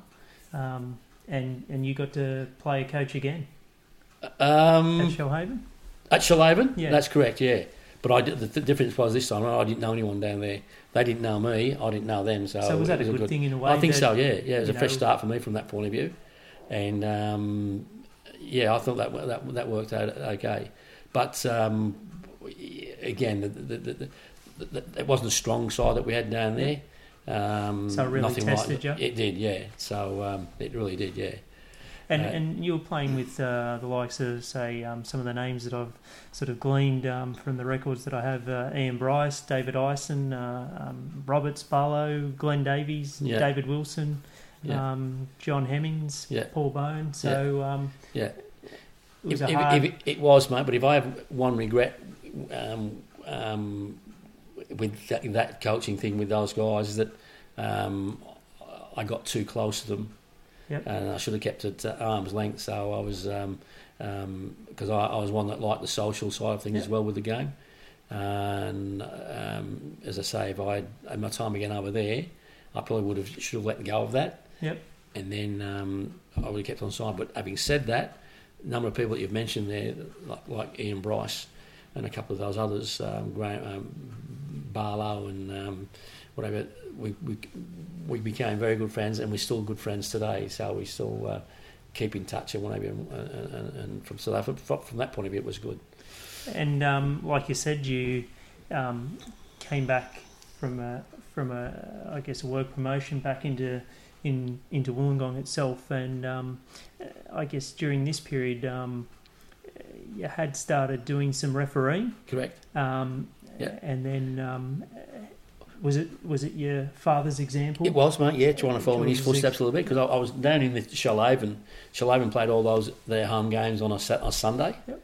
A: um, and and you got to play a coach again
B: Um,
A: at Shoalhaven.
B: At Shoalhaven?
A: Yeah.
B: That's correct, yeah. But I did, the, the difference was this time I didn't know anyone down there. They didn't know me. I didn't know them. So,
A: So was that
B: it
A: a good, thing in a way?
B: I think so. Yeah, yeah. It was a
A: you
B: fresh start for me from that point of view, and um, yeah, I thought that that that worked out okay. But um, again, the, the, the, it wasn't a strong side that we had down there. Um,
A: So it really
B: nothing
A: tested
B: like,
A: you?
B: It did, yeah. So um, it really did, yeah.
A: And
B: Uh,
A: and you were playing with uh, the likes of say um, some of the names that I've sort of gleaned um, from the records that I have: uh, Ian Bryce, David Ison, uh, um, Roberts Barlow, Glenn Davies,
B: Yeah.
A: David Wilson,
B: Yeah.
A: um, John Hemmings,
B: Yeah.
A: Paul Bone. So um,
B: Yeah.
A: it was
B: If,
A: a
B: if, if it, was, mate. But if I have one regret um, um, with that, that coaching thing with those guys, is that um, I got too close to them,
A: Yep.
B: and I should have kept it at arm's length. So I was because I, I was one that liked the social side of things
A: Yeah.
B: as well with the game. And um, as I say, if I had, had my time again over there, I probably would have should have let go of that.
A: Yep.
B: And then um, I would have kept on side. But having said that, a number of people that you've mentioned there, like, like Ian Bryce and a couple of those others, um, Graham, um, Barlow and um, whatever, we, we we became very good friends, and we're still good friends today. So we still uh, keep in touch and whatever. And, and, and from so that, from, from that point of view, it was good.
A: And um, like you said, you um, came back from a from a I guess a work promotion back into in into Wollongong itself, and um, I guess during this period, um, you had started doing some refereeing,
B: Correct.
A: um,
B: Yeah.
A: and then um, was it was it your father's example?
B: It was, mate. Yeah, trying to follow in his footsteps a little bit because I, I was down in the Shoalhaven. Shoalhaven played all those their home games on a, Sat- on Sunday,
A: Yep.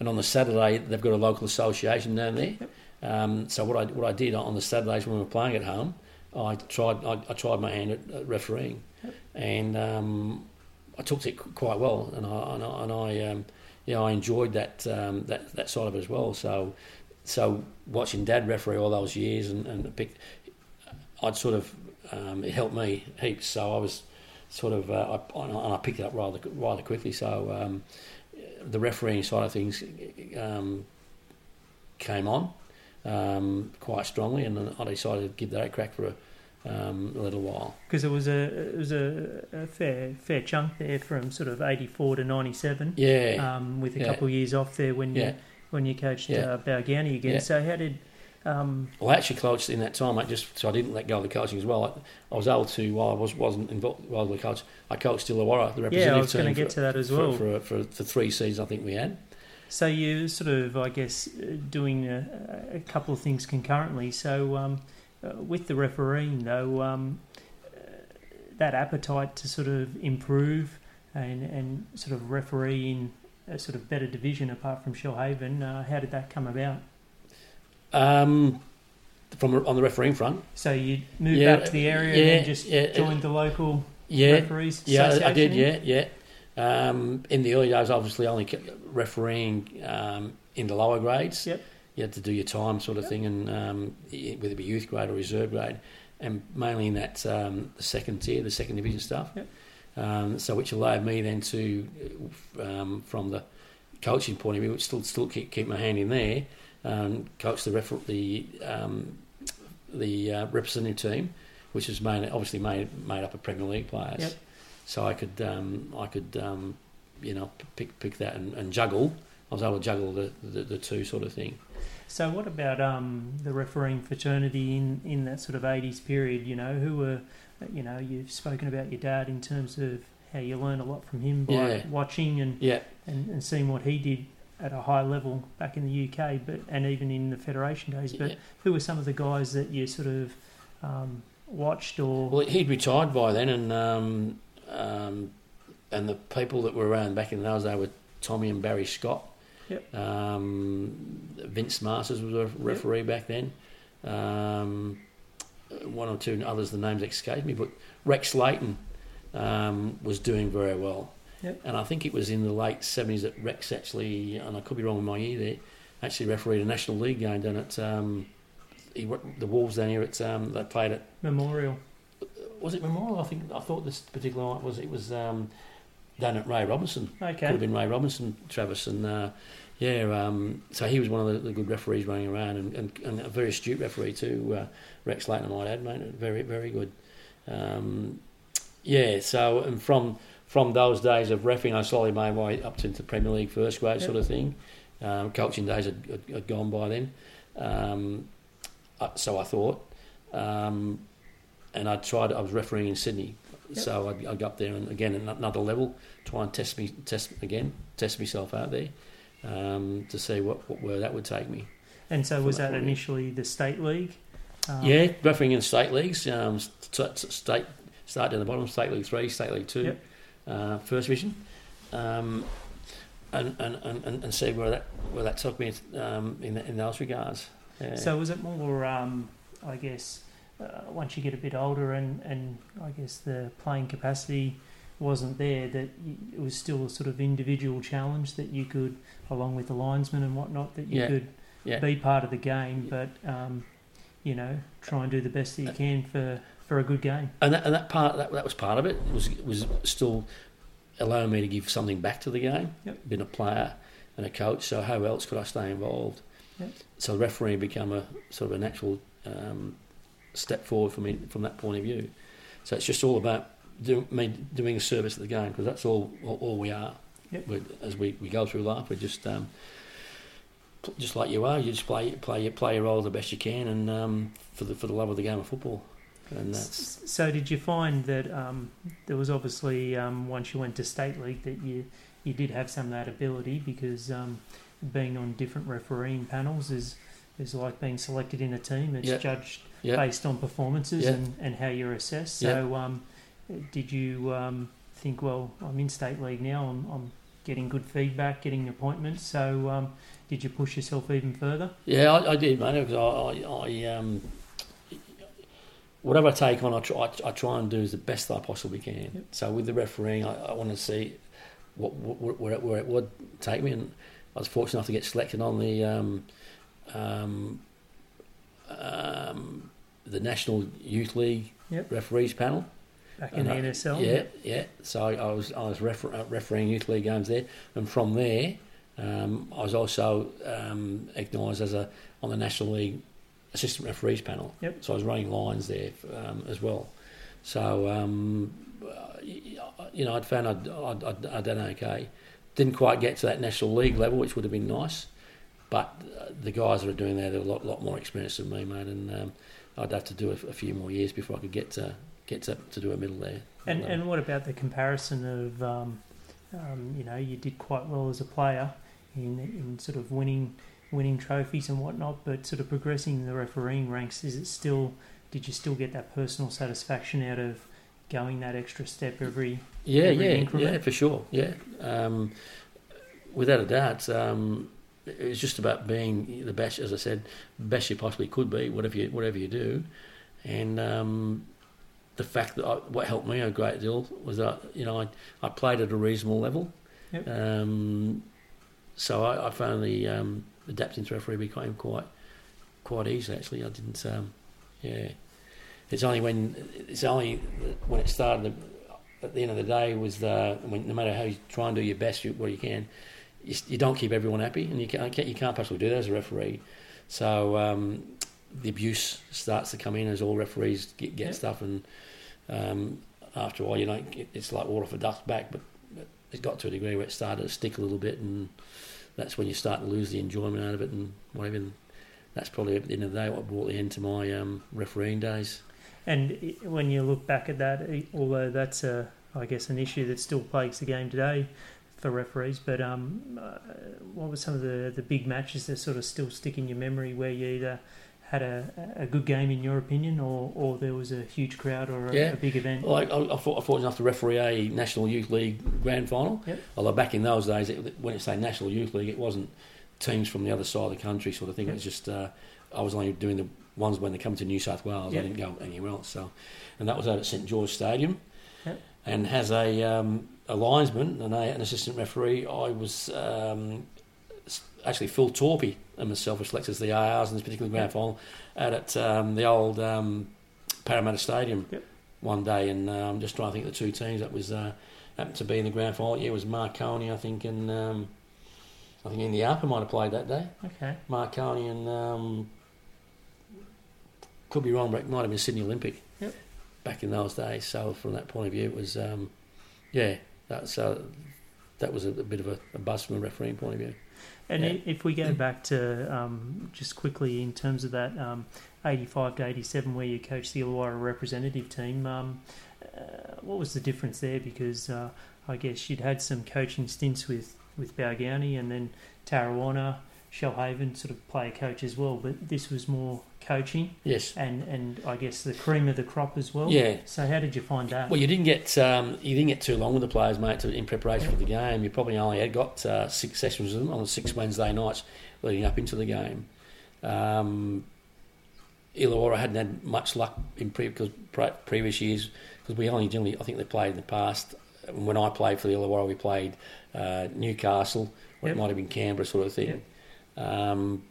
B: and on the Saturday they've got a local association down there.
A: Yep.
B: Um, so what I what I did on the Saturdays when we were playing at home, I tried I, I tried my hand at, at refereeing,
A: Yep.
B: and um, I took it quite well, and I and I, and I um, yeah I enjoyed that um, that that side of it as well. So so watching Dad referee all those years and, and pick, I'd sort of um, it helped me heaps. So I was sort of uh, I, and I picked it up rather rather quickly. So um, the refereeing side of things um, came on um, quite strongly, and I decided to give that a crack for a, um, a little while.
A: because it was a it was a, a fair fair chunk there from sort of eighty four to ninety seven.
B: Yeah,
A: Um, with a
B: Yeah.
A: couple of years off there when
B: yeah.
A: you when you coached
B: Yeah.
A: uh, again.
B: Yeah.
A: So how did um,
B: Well, I actually coached in that time, mate, just so I didn't let go of the coaching as well. I, I was able to, while I was, wasn't involved while the coach, I coached Illawarra, the representative
A: yeah, I was going to
B: team
A: get to that as
B: for,
A: well.
B: for, for, for three seasons I think we had.
A: So you're sort of, I guess, uh, doing a, a couple of things concurrently. So um, uh, with the refereeing, though, um, uh, that appetite to sort of improve and, and sort of referee in a sort of better division apart from Shoalhaven, uh, how did that come about?
B: Um, from on the refereeing front,
A: So you moved
B: Yeah,
A: back to the area
B: yeah,
A: and then just
B: yeah,
A: joined the local
B: yeah,
A: referees
B: yeah, I did, yeah, yeah. Um, in the early days, obviously, only refereeing um, in the lower grades.
A: Yep.
B: You had to do your time, sort of
A: Yep.
B: thing, and um, whether it be youth grade or reserve grade, and mainly in that um, the second tier, the second division stuff.
A: Yep.
B: Um, so, which allowed me then to, um, from the coaching point of view, which still still keep keep my hand in there, um, coach the refer- the um, the uh, representative team, which is mainly obviously made made up of Premier League players. So I could um, I could um, you know pick pick that and, and juggle. I was able to juggle the, the, the two sort of thing.
A: So what about um, the refereeing fraternity in, in that sort of 80s period? You know, who were, you know, you've spoken about your dad in terms of how you learned a lot from him by
B: Yeah.
A: watching and,
B: Yeah,
A: and, and seeing what he did at a high level back in the UK, but and even in the federation days. But
B: yeah.
A: who were some of the guys that you sort of um, watched or?
B: Well, he'd retired by then, and um, um, and the people that were around back in those days were Tommy and Barry Scott.
A: Yep.
B: Um, Vince Masters was a referee back then. Um, one or two others, the names escape me, but Rex Layton um, was doing very well.
A: Yep.
B: And I think it was in the late 70s that Rex actually, and I could be wrong with my year there, actually refereed a National League game down at um, he, the Wolves down here at um, they played at
A: Memorial.
B: Was it Memorial? I think I thought this particular night was it was um, down at Ray Robinson. Okay, could have been Ray Robinson, Travis, and uh, yeah. Um, so he was one of the, the good referees running around, and, and, and a very astute referee too. Uh, Rex Layton, I might add, mate, very very good. Um, yeah. So and from from those days of refing, I slowly made my way up to the Premier League first grade
A: Yep.
B: sort of thing. Um, coaching days had, had, had gone by then. Um, uh, so I thought. Um, and I tried. I was refereeing in Sydney,
A: Yep.
B: so I'd, I'd go up there and again at another level, try and test me, test again, test myself out there um, to see what, what where that would take me.
A: And so was
B: that
A: that
B: point of view.
A: initially the state league? Um,
B: yeah, refereeing in state leagues, um, st- st- state start down the bottom, state league three, state league two,
A: Yep.
B: uh, first division, um, and, and, and, and and see where that where that took me um, in in those regards. Yeah.
A: So was it more, um, I guess, uh, once you get a bit older and, and I guess the playing capacity wasn't there, that it was still a sort of individual challenge that you could, along with the linesman and whatnot, that you
B: Yeah.
A: could
B: Yeah.
A: be part of the game, but, um, you know, try and do the best that you can for, for a good game.
B: and that, and that part that, that was part of it was was still allowing me to give something back to the game.
A: Yep.
B: Being a player and a coach, so how else could I stay involved?
A: Yep.
B: So refereeing became a sort of a natural um, step forward for me from that point of view. So it's just all about do, me doing a service to the game because that's all, all all we are.
A: Yep.
B: as we, we go through life, we're just um, just like you are. You just play play your play your role the best you can, and um, for the for the love of the game of football. and that's
A: So, did you find that um, there was obviously um, once you went to state league that you you did have some of that ability because um, being on different refereeing panels is is like being selected in a team. It's
B: Yeah.
A: judged
B: yeah.
A: based on performances
B: Yeah.
A: and, and how you're assessed. So, um, did you um, think, well, I'm in state league now. I'm, I'm getting good feedback, getting appointments. So, um, did you push yourself even further?
B: Yeah, I, I did, mate. Because I, I, I um, whatever I take on, I try, I try and do is the best I possibly can.
A: Yep.
B: So with the refereeing, I, I want to see what, what where, it, where it would take me, and I was fortunate enough to get selected on the um, um, um, the National Youth League
A: Yep.
B: referees panel.
A: Back in the
B: I-
A: NSL?
B: Yeah, yeah. So I was I was refer- uh, refereeing youth league games there, and from there, um, I was also um, acknowledged as a on the national league assistant referees panel.
A: Yep.
B: So I was running lines there um, as well. So um, you know, I'd found I'd, I'd, I'd, I'd done okay. Didn't quite get to that national league level, which would have been nice. But uh, the guys that are doing that are a lot, lot more experienced than me, mate, and um, I'd have to do a, a few more years before I could get to get to, to do a middle there.
A: And
B: Um,
A: and what about the comparison of, um, um, you know, you did quite well as a player in in sort of winning winning trophies and whatnot, but sort of progressing in the refereeing ranks. Is it still? Did you still get that personal satisfaction out of going that extra step every?
B: Yeah,
A: every
B: yeah,
A: increment?
B: yeah, for sure. Yeah, um, without a doubt, um, it was just about being the best, as I said, best you possibly could be, whatever you whatever you do, and um, the fact that I, what helped me a great deal was that you know I, I played at a reasonable level,
A: Yep.
B: um, so I, I found the um, adapting to referee became quite quite easy actually. I didn't, um, yeah. It's only when it's only when it started at the end of the day was the when, no matter how you try and do your best, you, what you can, you, you don't keep everyone happy, and you can't you can't possibly do that as a referee. So um, the abuse starts to come in as all referees get, get
A: Yeah.
B: stuff, and um, after a while, you know, it, it's like water for duck back. But, but it got to a degree where it started to stick a little bit, and that's when you start to lose the enjoyment out of it, and whatever. And that's probably at the end of the day what brought the end to my um, refereeing days.
A: And when you look back at that, although that's a, I guess, an issue that still plagues the game today for referees, but um, uh, what were some of the, the big matches that sort of still stick in your memory where you either had a, a good game in your opinion, or, or there was a huge crowd or a,
B: Yeah.
A: a big event?
B: Well, I, I, thought I fortunate enough to referee a National Youth League grand final.
A: Yep.
B: Although back in those days, it, when it say National Youth League, it wasn't teams from the other side of the country sort of thing. It was just uh, I was only doing the ones when they come to New South Wales.
A: Yep.
B: I didn't go anywhere else. So, and that was out at St George Stadium,
A: Yep.
B: And has a um, a linesman and a, an assistant referee. I was um, actually Phil Torpy and myself were selected as the ARs in this particular grand final out at um, the old um, Parramatta Stadium
A: Yep.
B: one day, and I'm just trying to think of the two teams that was uh, happened to be in the grand final. Yeah, it was Marconi, I think, and um, I think Indy Upper might have played that day.
A: Okay.
B: Marconi and um, could be wrong, but it might have been Sydney Olympic. Back in those days, so from that point of view, it was um, yeah, that's uh, that was a, a bit of a, a buzz from a refereeing point of view.
A: And
B: Yeah.
A: if we go back to um, just quickly in terms of that um, 85 to 87 where you coached the Illawarra representative team, um, uh, what was the difference there? Because uh, I guess you'd had some coaching stints with, with Balgownie and then Tarrawanna, Shoalhaven sort of player coach as well, but this was more coaching
B: Yes.
A: and, and I guess the cream of the crop as well.
B: Yeah.
A: So how did you find that?
B: Well, you didn't get um, you didn't get too long with the players, mate, to, in preparation for the game. You probably only had got uh, six sessions with them on the six Wednesday nights leading up into the game. Um, Illawarra hadn't had much luck in pre- because pre- previous years because we only generally I think they played in the past. When I played for the Illawarra, we played uh, Newcastle, or
A: Yep.
B: it might have been Canberra, sort of thing. Um,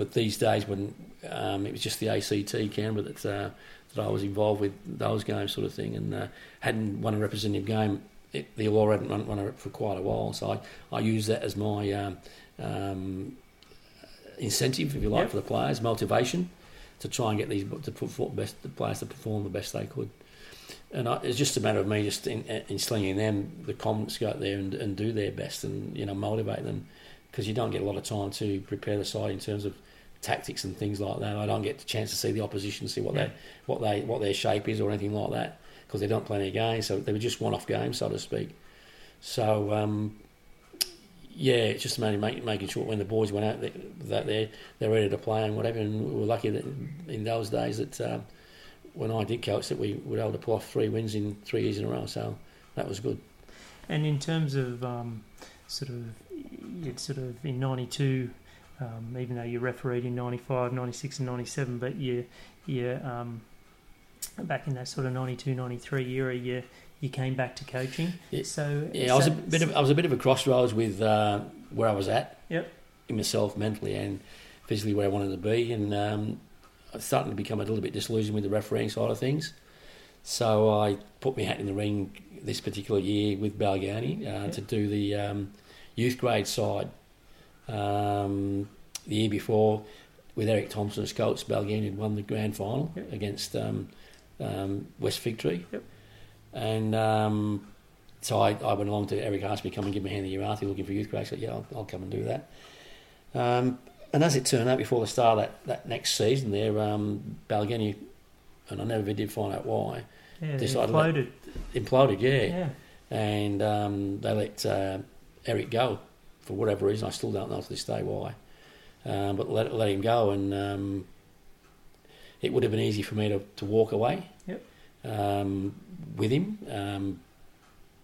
B: but these days, when um, it was just the ACT Canberra that uh, that I was involved with those games, sort of thing, and uh, hadn't won a representative game. It, the Illawarra hadn't won, won it for quite a while, so I, I use that as my um, um, incentive, if you like,
A: Yep.
B: for the players, motivation to try and get these to perform best the players to perform the best they could. And I, it's just a matter of me just in, in them the confidence to go out there and, and do their best and you know motivate them because you don't get a lot of time to prepare the side in terms of tactics and things like that. I don't get the chance to see the opposition, see what
A: Yeah.
B: they what they what their shape is or anything like that because they don't play any games. So they were just one-off games, so to speak. So um, yeah, it's just mainly make, making sure when the boys went out that, that they're they're ready to play and whatever. And we were lucky that in those days that um, when I did coach that we were able to pull off three wins in three years in a row. So that was good.
A: And in terms of um, sort of, sort of in '92, um, even though you refereed in '95, '96, and '97, but you, you um, back in that sort of '92, '93 era, you you came back to coaching.
B: Yeah.
A: So
B: Yeah, I was a bit of I was a bit of a crossroads with uh, where I was at.
A: Yep.
B: In myself, mentally and physically, where I wanted to be, and um, I was starting to become a little bit disillusioned with the refereeing side of things. So I put my hat in the ring this particular year with Balgownie uh,
A: Yep.
B: to do the um, youth grade side. Um, the year before, with Eric Thompson as coach, had won the grand final
A: Yep.
B: against um, um, West Victory.
A: Yep.
B: And um, so I, I went along to Eric asked me come and give me a hand in the year after looking for youth grade. I said, yeah, I'll, I'll come and do that. Um, and as it turned out, before the start of that, that next season there, um, Balgownie, and I never did find out why,
A: yeah,
B: decided
A: floated.
B: imploded, yeah.
A: Yeah.
B: And um, they let uh, Eric go for whatever reason. I still don't know to this day why. Um, but let, let him go, and um, it would have been easy for me to, to walk away
A: Yep.
B: um, with him. Um,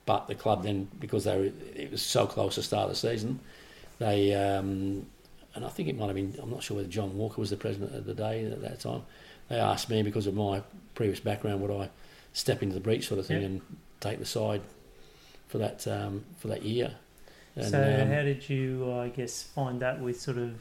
B: but the club then, because they were, it was so close to the start of the season, they um, and I think it might have been I'm not sure whether John Walker was the president of the day at that time. They asked me because of my previous background would I step into the breach sort of thing
A: Yep.
B: and take the side for that um, for that year. And,
A: so
B: um,
A: how did you, I guess, find that with sort of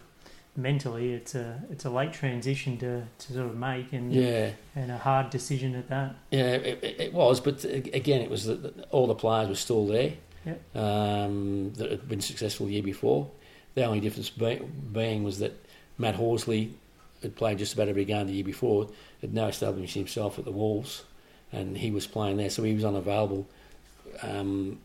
A: mentally? It's a it's a late transition to, to sort of make, and
B: yeah,
A: and a hard decision at that.
B: Yeah, it, it was, but again, it was that that all the players were still there
A: Yep.
B: um, that had been successful the year before. The only difference be, being was that Matt Horsley had played just about every game the year before, had now established himself at the Wolves, and he was playing there, so he was unavailable um,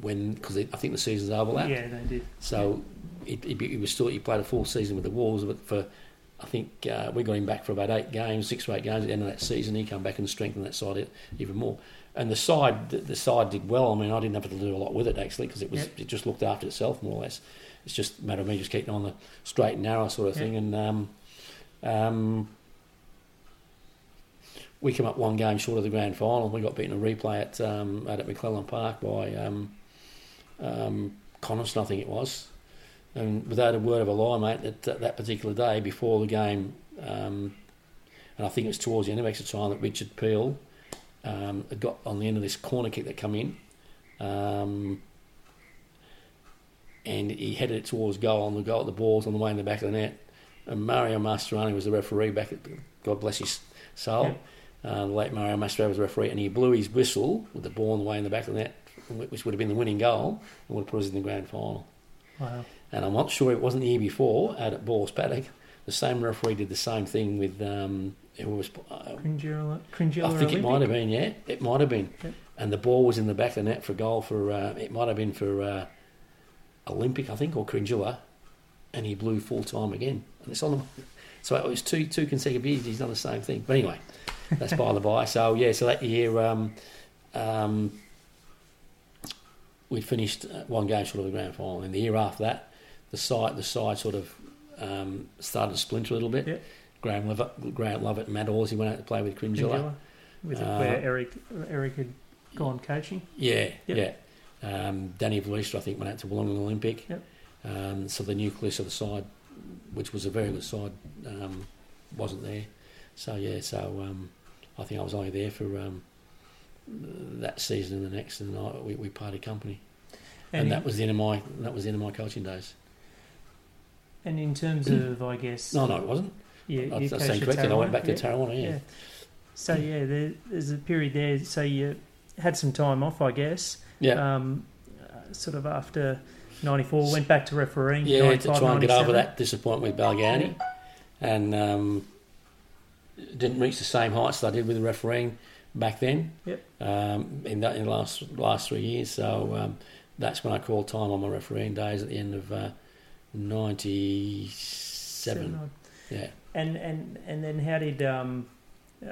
B: when because I think the season's overlapped.
A: Yeah, they did.
B: So it he, he was still he played a full season with the Wolves, but for I think uh, we got him back for about eight games, six or eight games at the end of that season. He come back and strengthened that side even more. And the side the, the side did well. I mean, I didn't have to do a lot with it actually because it was
A: Yep.
B: it just looked after itself more or less. It's just a matter of me just keeping on the straight and narrow sort of
A: Yep.
B: thing. And um, um, we came up one game short of the grand final. We got beaten a replay at um, at McClellan Park by um, um, Coniston, I think it was. And without a word of a lie, mate, that that, that particular day before the game, um, and I think it was towards the end of extra time that Richard Peel um, had got on the end of this corner kick that come in, um, and he headed it towards goal. On the goal, the ball's on the way in the back of the net. And Mario Mastroianni was the referee back at God bless his soul.
A: Yep.
B: Uh, the late Mario Mastroianni was the referee, and he blew his whistle with the ball on the way in the back of the net, which would have been the winning goal and would have put us in the grand final.
A: Wow.
B: And I'm not sure it wasn't the year before out at Balls Paddock. The same referee did the same thing with um, who was. Uh,
A: Cringila, Cringila
B: I think it might have been, yeah, it might have been.
A: Yep.
B: And the ball was in the back of the net for goal for. Uh, it might have been for uh, Olympic, I think, or Cringila, and he blew full time again. And it's on the. So it was two two consecutive years. He's done the same thing. But anyway, that's by the by. So yeah, so that year. Um, um, we finished uh, one game short of the grand final. And the year after that, the side the side sort of um, started to splinter a little bit.
A: Yep.
B: Graham Lovett, Graham Lovett, and Matt Horsley went out to play with
A: Cringila. With
B: Uh,
A: where Eric Eric had gone coaching.
B: Yeah,
A: Yep.
B: yeah. Um, Danny Valister, I think, went out to Wollongong Olympic.
A: Yep.
B: Um, so the nucleus of the side, which was a very good side, um, wasn't there. So yeah, so um, I think I was only there for um, that season and the next, and I, we, we parted company. And,
A: in-
B: that was the end of my that was the end of my coaching days.
A: and in terms of, I guess,
B: No, no, it wasn't.
A: yeah,
B: I,
A: you
B: I stand corrected. I went back to
A: Tarrawanna,
B: Tarrawanna. Yeah.
A: yeah. So yeah, there, there's a period there. So you had some time off, I guess.
B: Yeah.
A: Um, uh, sort of after '94, went back to refereeing.
B: Yeah, to try and get over that disappointment with Balgownie, and um, didn't reach the same heights that I did with the refereeing back then.
A: Yep.
B: Um, in that in the last last three years, so um, that's when I called time on my refereeing days at the end of uh, '97.
A: Seven.
B: Yeah.
A: And and and then how did um, uh,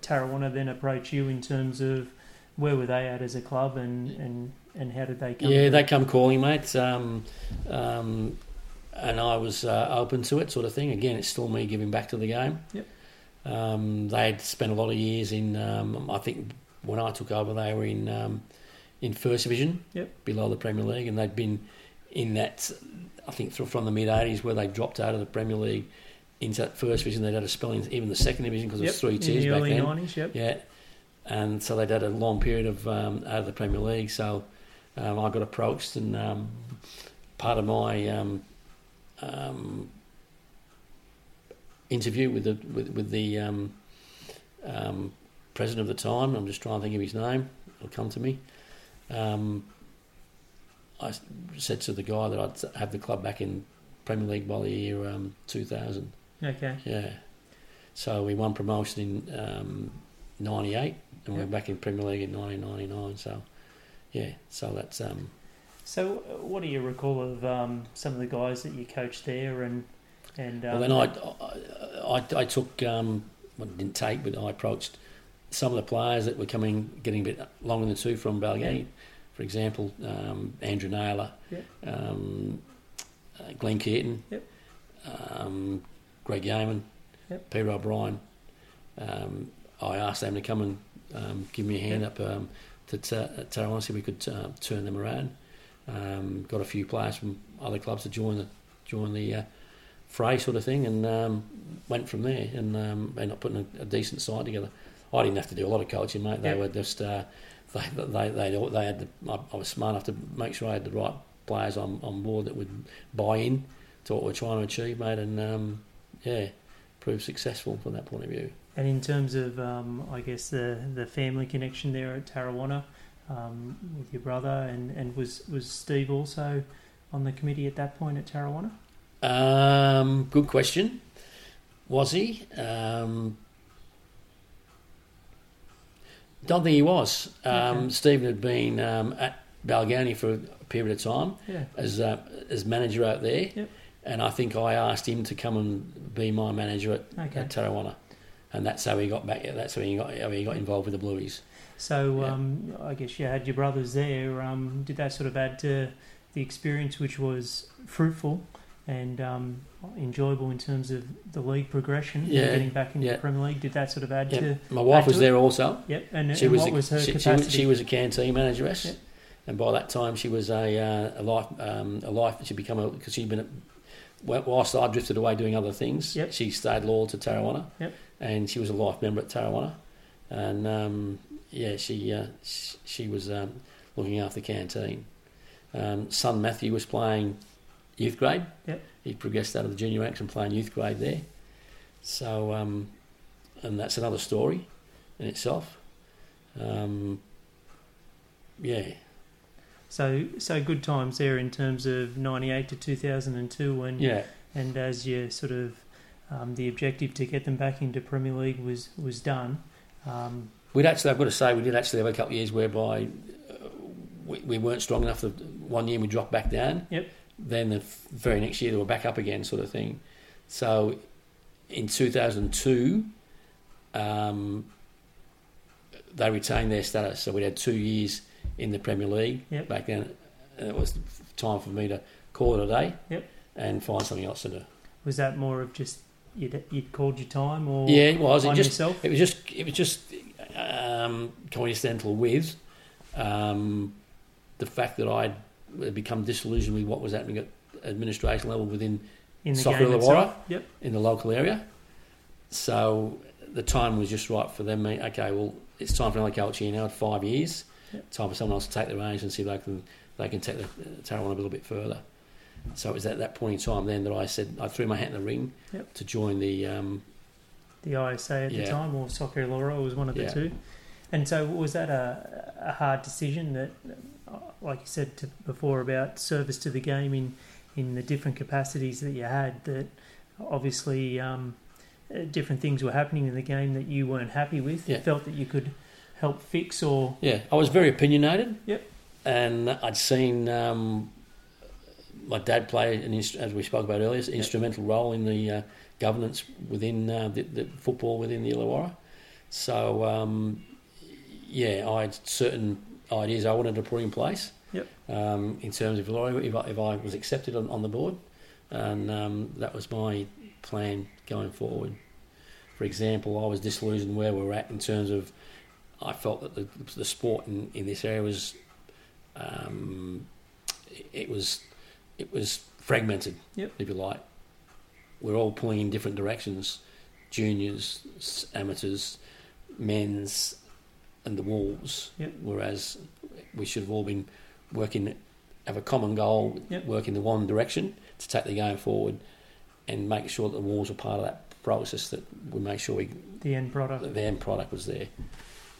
A: Tarrawanna then approach you in terms of where were they at as a club and and, and how did they come?
B: Yeah, they come calling, mate. Um, um, and I was uh, open to it, sort of thing. Again, it's still me giving back to the game.
A: Yep.
B: Um, they had spent a lot of years in. Um, I think when I took over, they were in um, in first division,
A: Yep.
B: below the Premier League, and they'd been in that. I think through- from the mid '80s, where they dropped out of the Premier League into that first division. They'd had a spell in even the second division because
A: Yep,
B: it was three
A: in
B: tiers
A: the
B: back
A: early
B: then.
A: nineties. Yep.
B: Yeah, and so they'd had a long period of um, out of the Premier League. So um, I got approached, and um, part of my um, um, interview with the with, with the um, um, president of the time, I'm just trying to think of his name. It'll come to me. Um, I said to the guy that I'd have the club back in Premier League by the year um, 2000.
A: Okay.
B: Yeah. So we won promotion in um, '98, and we
A: Yep.
B: we're back in Premier League in 1999. So, yeah. So that's um,
A: So, uh, what do you recall of um, some of the guys that you coached there, and and um,
B: well. Then I, I, I took um, well, didn't take, but I approached some of the players that were coming, getting a bit long in the tooth from Balgownie. For example, um, Andrew Naylor,
A: Yep.
B: um, uh, Glenn Keaton,
A: Yep.
B: um, Greg Yeaman,
A: Yep.
B: Peter O'Brien. Um, I asked them to come and um, give me a hand up um, to t- Tarrant, see if we could uh, turn them around. Um, got a few players from other clubs to join the join the uh, fray, sort of thing, and um, went from there and um, ended up putting a, a decent side together. I didn't have to do a lot of coaching, mate. They
A: Yep.
B: were just uh, they they they they had the, I, I was smart enough to make sure I had the right players on, on board that would buy in to what we're trying to achieve, mate, and um, yeah, prove successful from that point of view.
A: And in terms of, um, I guess the the family connection there at Tarrawanna um, with your brother, and, and was was Steve also on the committee at that point at Tarrawanna?
B: Um, good question. Was he? Um, don't think he was. Um,
A: Okay.
B: Stephen had been um, at Balgownie for a period of time
A: Yeah.
B: as uh, as manager out there,
A: Yep.
B: and I think I asked him to come and be my manager at,
A: Okay.
B: at Tarrawanna, and that's how he got back. That's how he got how he got involved with the Blueys.
A: So
B: Yeah.
A: um, I guess you had your brothers there. Um, did that sort of add to the experience, which was fruitful and um, enjoyable in terms of the league progression and
B: Yeah,
A: getting back into
B: yeah.
A: the Premier League? Did that sort of add
B: Yeah.
A: to?
B: My wife was
A: it?
B: there also.
A: Yep. And,
B: She
A: and
B: was,
A: what
B: a,
A: was her
B: she, she
A: capacity?
B: was she was a canteen manageress,
A: Yep.
B: and by that time she was a uh, a life um, a life. She become a because she'd been a, whilst I drifted away doing other things.
A: Yep.
B: She stayed loyal to Tarrawanna.
A: Yep.
B: and she was a life member at Tarrawanna, and um, yeah, she uh, she, she was um, looking after the canteen. Um, son Matthew was playing youth grade.
A: Yep.
B: He progressed out of the junior ranks and playing youth grade there. So, um, and that's another story in itself. Um, yeah,
A: So so good times there in terms of '98 to 2002, and
B: yeah,
A: and as you sort of um, the objective to get them back into Premier League was was done. Um,
B: we'd actually. I've got to say, we did actually have a couple of years whereby uh, we, we weren't strong enough. To, one year we dropped back down.
A: Yep.
B: Then the very next year they were back up again, sort of thing. So, in 2002, um, they retained their status. So we had two years in the Premier League
A: Yep.
B: back then. And it was time for me to call it a day.
A: Yep.
B: And find something else to do.
A: was that more of just you'd, you'd called your time, or
B: Yeah, it was. It just
A: yourself?
B: it was just it was just um, coincidental with um, the fact that I'd become disillusioned with what was happening at administration level within
A: in the
B: Soccer
A: game
B: Illawarra?
A: Yep.
B: in the local area. So the time was just right for them. mate, Okay, well, it's time for another coach here now. Five years,
A: Yep.
B: time for someone else to take the reins and see if they can they can take the Tarrawanna a little bit further. So it was at that point in time then that I said I threw my hat in the ring
A: Yep.
B: to join the um,
A: The ISA at the time, or Soccer Illawarra was one of the
B: Yeah.
A: two. And so, was that a, a hard decision that, like you said to, before about service to the game in, in the different capacities that you had, that obviously um, uh, different things were happening in the game that you weren't happy with,
B: Yeah.
A: felt that you could help fix or.
B: Yeah, I was very opinionated.
A: Yep.
B: And I'd seen um, my dad play, an as we spoke about earlier, an instrumental role in the uh, governance within uh, the, the football within the Illawarra. So um, yeah, I had certain ideas I wanted to put in place.
A: Yep.
B: Um, in terms of if I, if I was accepted on, on the board, and um, that was my plan going forward. For example, I was disillusioned where we we're at in terms of I felt that the, the sport in, in this area was um, it was it was fragmented,
A: Yep.
B: if you like. We're all pulling in different directions, juniors, amateurs, men's, and the Wolves.
A: Yep.
B: Whereas we should have all been working, have a common goal,
A: Yep.
B: work in the one direction to take the game forward, and make sure that the Wolves are part of that process. That we make sure we
A: The end product.
B: the end product was there.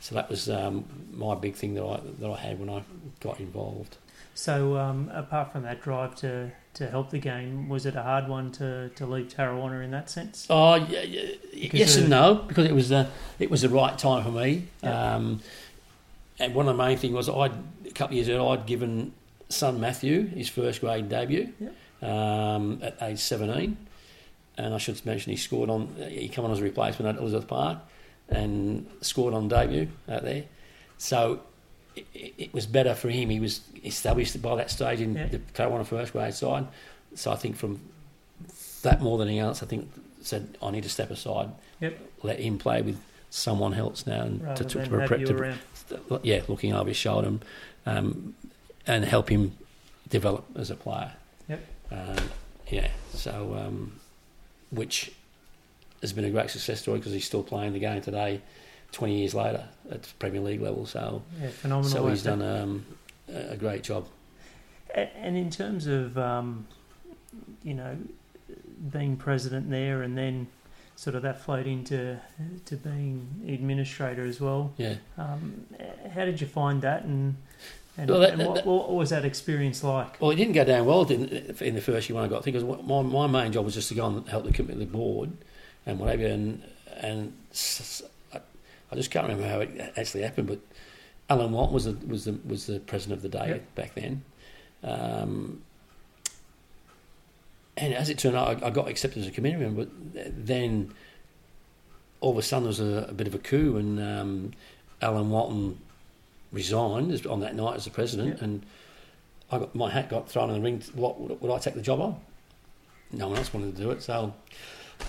B: So that was um, my big thing that I that I had when I got involved.
A: So, um, apart from that drive to, to help the game, was it a hard one to, to leave Tarrawanna in that sense?
B: Oh yeah, yeah, yes
A: of-
B: and no because it was uh, it was the right time for me.
A: Yeah.
B: Um, and one of the main things was I a couple of years earlier I'd given son Matthew his first grade debut um, at age seventeen, and I should mention he scored on he came on as a replacement at Elizabeth Park and scored on debut out there. So it, it- was better for him. He was established by that stage in
A: Yeah.
B: the Tarrawanna first grade side. So I think from that more than anything else, I think said I need to step aside,
A: Yep.
B: let him play with someone else now, and
A: Rather
B: to, to, to, to-
A: you
B: to-
A: around.
B: yeah, looking over his shoulder, um, and help him develop as a player.
A: Yep.
B: Um, yeah. So, um, which has been a great success story because he's still playing the game today, twenty years later at Premier League level. So,
A: Yeah, phenomenal.
B: so he's done um, a great job.
A: And in terms of, um, you know, being president there and then sort of that flowed into to being administrator as well,
B: Yeah.
A: um, how did you find that and, and,
B: Well, that-
A: and what,
B: that-
A: what was that experience like?
B: Well, it didn't go down well didn't, in the first year when I got. Because my my main job was just to go and help the committee, the board, and whatever. And and I just can't remember how it actually happened. But Alan Watt was the was the was the president of the day
A: Yep.
B: back then. Um, and as it turned out, I, I got accepted as a committee member. But then all of a sudden there was a, a bit of a coup, and um, Alan Watton resigned on that night as the president,
A: Yep.
B: and I got my hat got thrown in the ring. What would, would I take the job on? No one else wanted to do it, so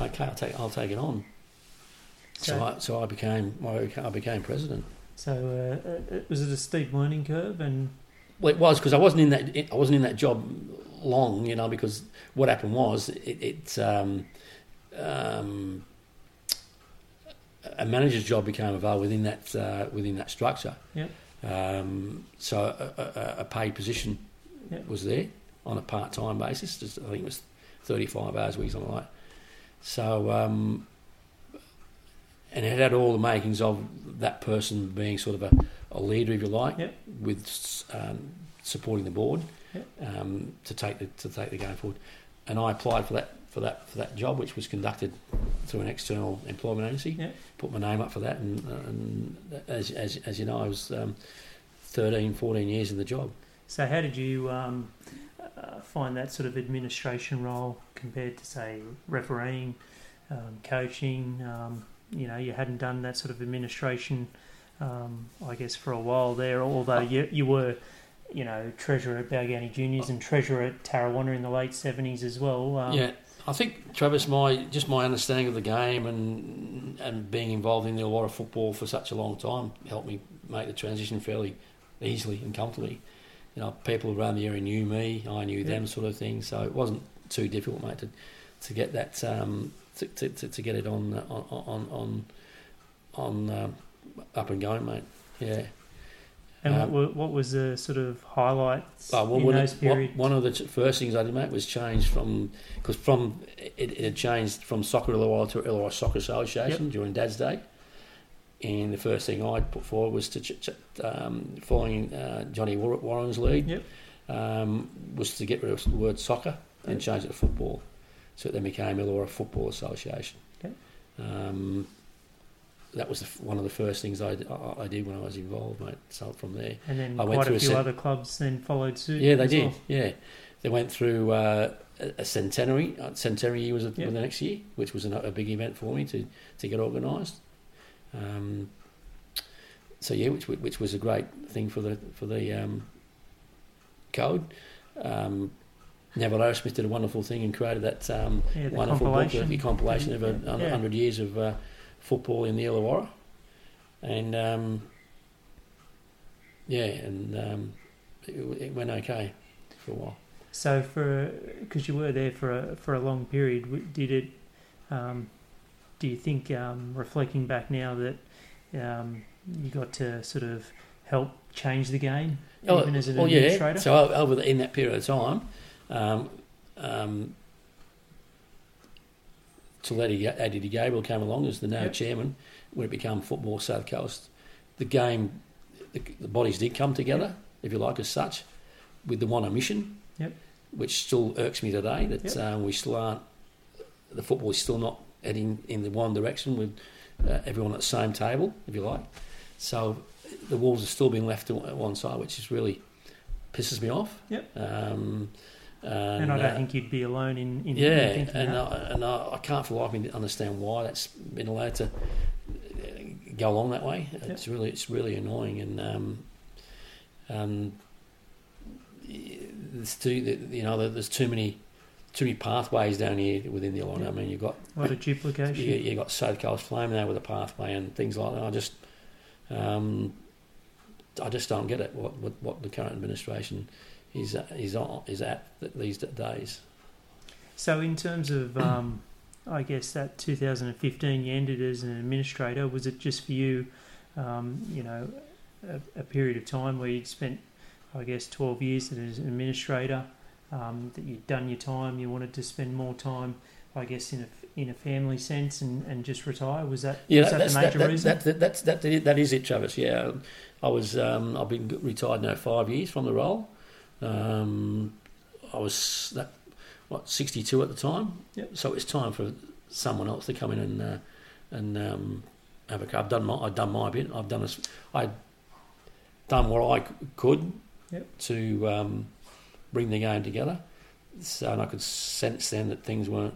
B: okay, I'll take I'll take it on. So,
A: So-
B: I, so I became I became, president.
A: So uh, uh, was it a steep learning curve and
B: Well, it was because I wasn't in that I wasn't in that job long, you know. Because what happened was it, it um, um, a manager's job became available within that uh, within that structure.
A: Yep.
B: Um, so a, a, a paid position
A: Yep.
B: was there on a part time basis. Just, I think it was thirty five hours a week, something like. that. So. Um, and it had all the makings of that person being sort of a, a leader, if you like,
A: Yep.
B: with um, supporting the board
A: Yep.
B: um, to take the to take the game forward. And I applied for that for that for that job, which was conducted through an external employment agency.
A: Yep.
B: Put my name up for that, and, and as, as as you know, I was um, 13, 14 years in the job.
A: so how did you um, uh, find that sort of administration role compared to say refereeing, um, coaching? You know, you hadn't done that sort of administration, um, I guess, for a while there. Although you you were, you know, treasurer at Balgownie Juniors and treasurer at Tarrawanna in the late seventies as well. Um,
B: yeah, I think Travis, my just my understanding of the game and and being involved in a lot of football for such a long time helped me make the transition fairly easily and comfortably. You know, people around the area knew me, I knew them, sort of thing. So it wasn't too difficult, mate, to to get that um, to, to, to, to get it on uh, on on on, on um, up and going, mate. Yeah.
A: And
B: Um,
A: what, what was the sort of highlights
B: Oh, well,
A: in
B: one,
A: those periods?
B: one of the first things I did, mate, was change from because from it, it had changed from Soccer Illawarra to Illawarra Soccer Association during Dad's Day, and the first thing I put forward was to ch- ch- um, following uh, Johnny Warren's lead,
A: Yep.
B: um, was to get rid of the word soccer and
A: Yep.
B: change it to football, so it then became Illawarra Football Association.
A: Okay.
B: Um, that was the, one of the first things I, I, I did when I was involved, mate. So from there.
A: And then
B: I went
A: quite
B: through
A: a
B: a
A: few other clubs then followed suit.
B: Yeah, they did.
A: well.
B: Yeah, they went through uh, a a centenary. Uh, centenary year was the-
A: Yep.
B: the next year, which was a, a big event for me to to get organised. Um, so yeah, which which was a great thing for the for the um, code. Um, Neville Arrowsmith did a wonderful thing and created that um,
A: Yeah,
B: wonderful book,
A: compilation.
B: the compilation of a
A: Yeah.
B: hundred years of uh, football in the Illawarra, and um, yeah, and um, it, it went okay for a while.
A: So for because you were there for a for a long period, did it? Um, do you think, um, reflecting back now, that um, you got to sort of help change the game, even as an
B: well,
A: administrator?
B: Oh, yeah. So over the, in that period of time, um, um, till Eddie, Eddie Gabriel came along as the now
A: Yep.
B: chairman, when it became Football South Coast, the game, the, the bodies did come together, if you like, as such, with the one omission,
A: Yep.
B: which still irks me today that
A: Yep.
B: um, we still aren't, the football is still not heading in the one direction with uh, everyone at the same table, if you like. So the Wolves are still being left to one side, which is really pisses me off.
A: Yep.
B: Um,
A: and I don't
B: uh,
A: think you'd be alone in, in,
B: yeah,
A: thinking
B: and
A: that.
B: I, and I, I can't for life me understand why that's been allowed to uh, go along that way. It's really it's really annoying, and um, um, there's too you know there's too many too many pathways down here within the line. I mean, you've got
A: a lot of duplication.
B: you, you got South Coast Flame there with a pathway and things like that. I just, um, I just don't get it. What what, what the current administration is is on, is at these days.
A: So, in terms of, [clears throat] um, I guess that 2015, you ended as an administrator. Was it just for you, um, you know, a, a period of time where you'd spent, I guess, 12 years as an administrator, um, that you'd done your time, you wanted to spend more time, I guess, in a in a family sense, and, and just retire? Was that
B: Yeah,
A: was that
B: that's,
A: the major
B: that,
A: reason?
B: that, that, that's that, that is it, Travis. Yeah, I was um, I've been retired now five years from the role. Um, I was that what sixty two at the time.
A: Yep.
B: So it's time for someone else to come in and uh, and um, have a. I've done my I've done my bit. I've done this. I done what I could
A: Yep.
B: to um, bring the game together. So and I could sense then that things weren't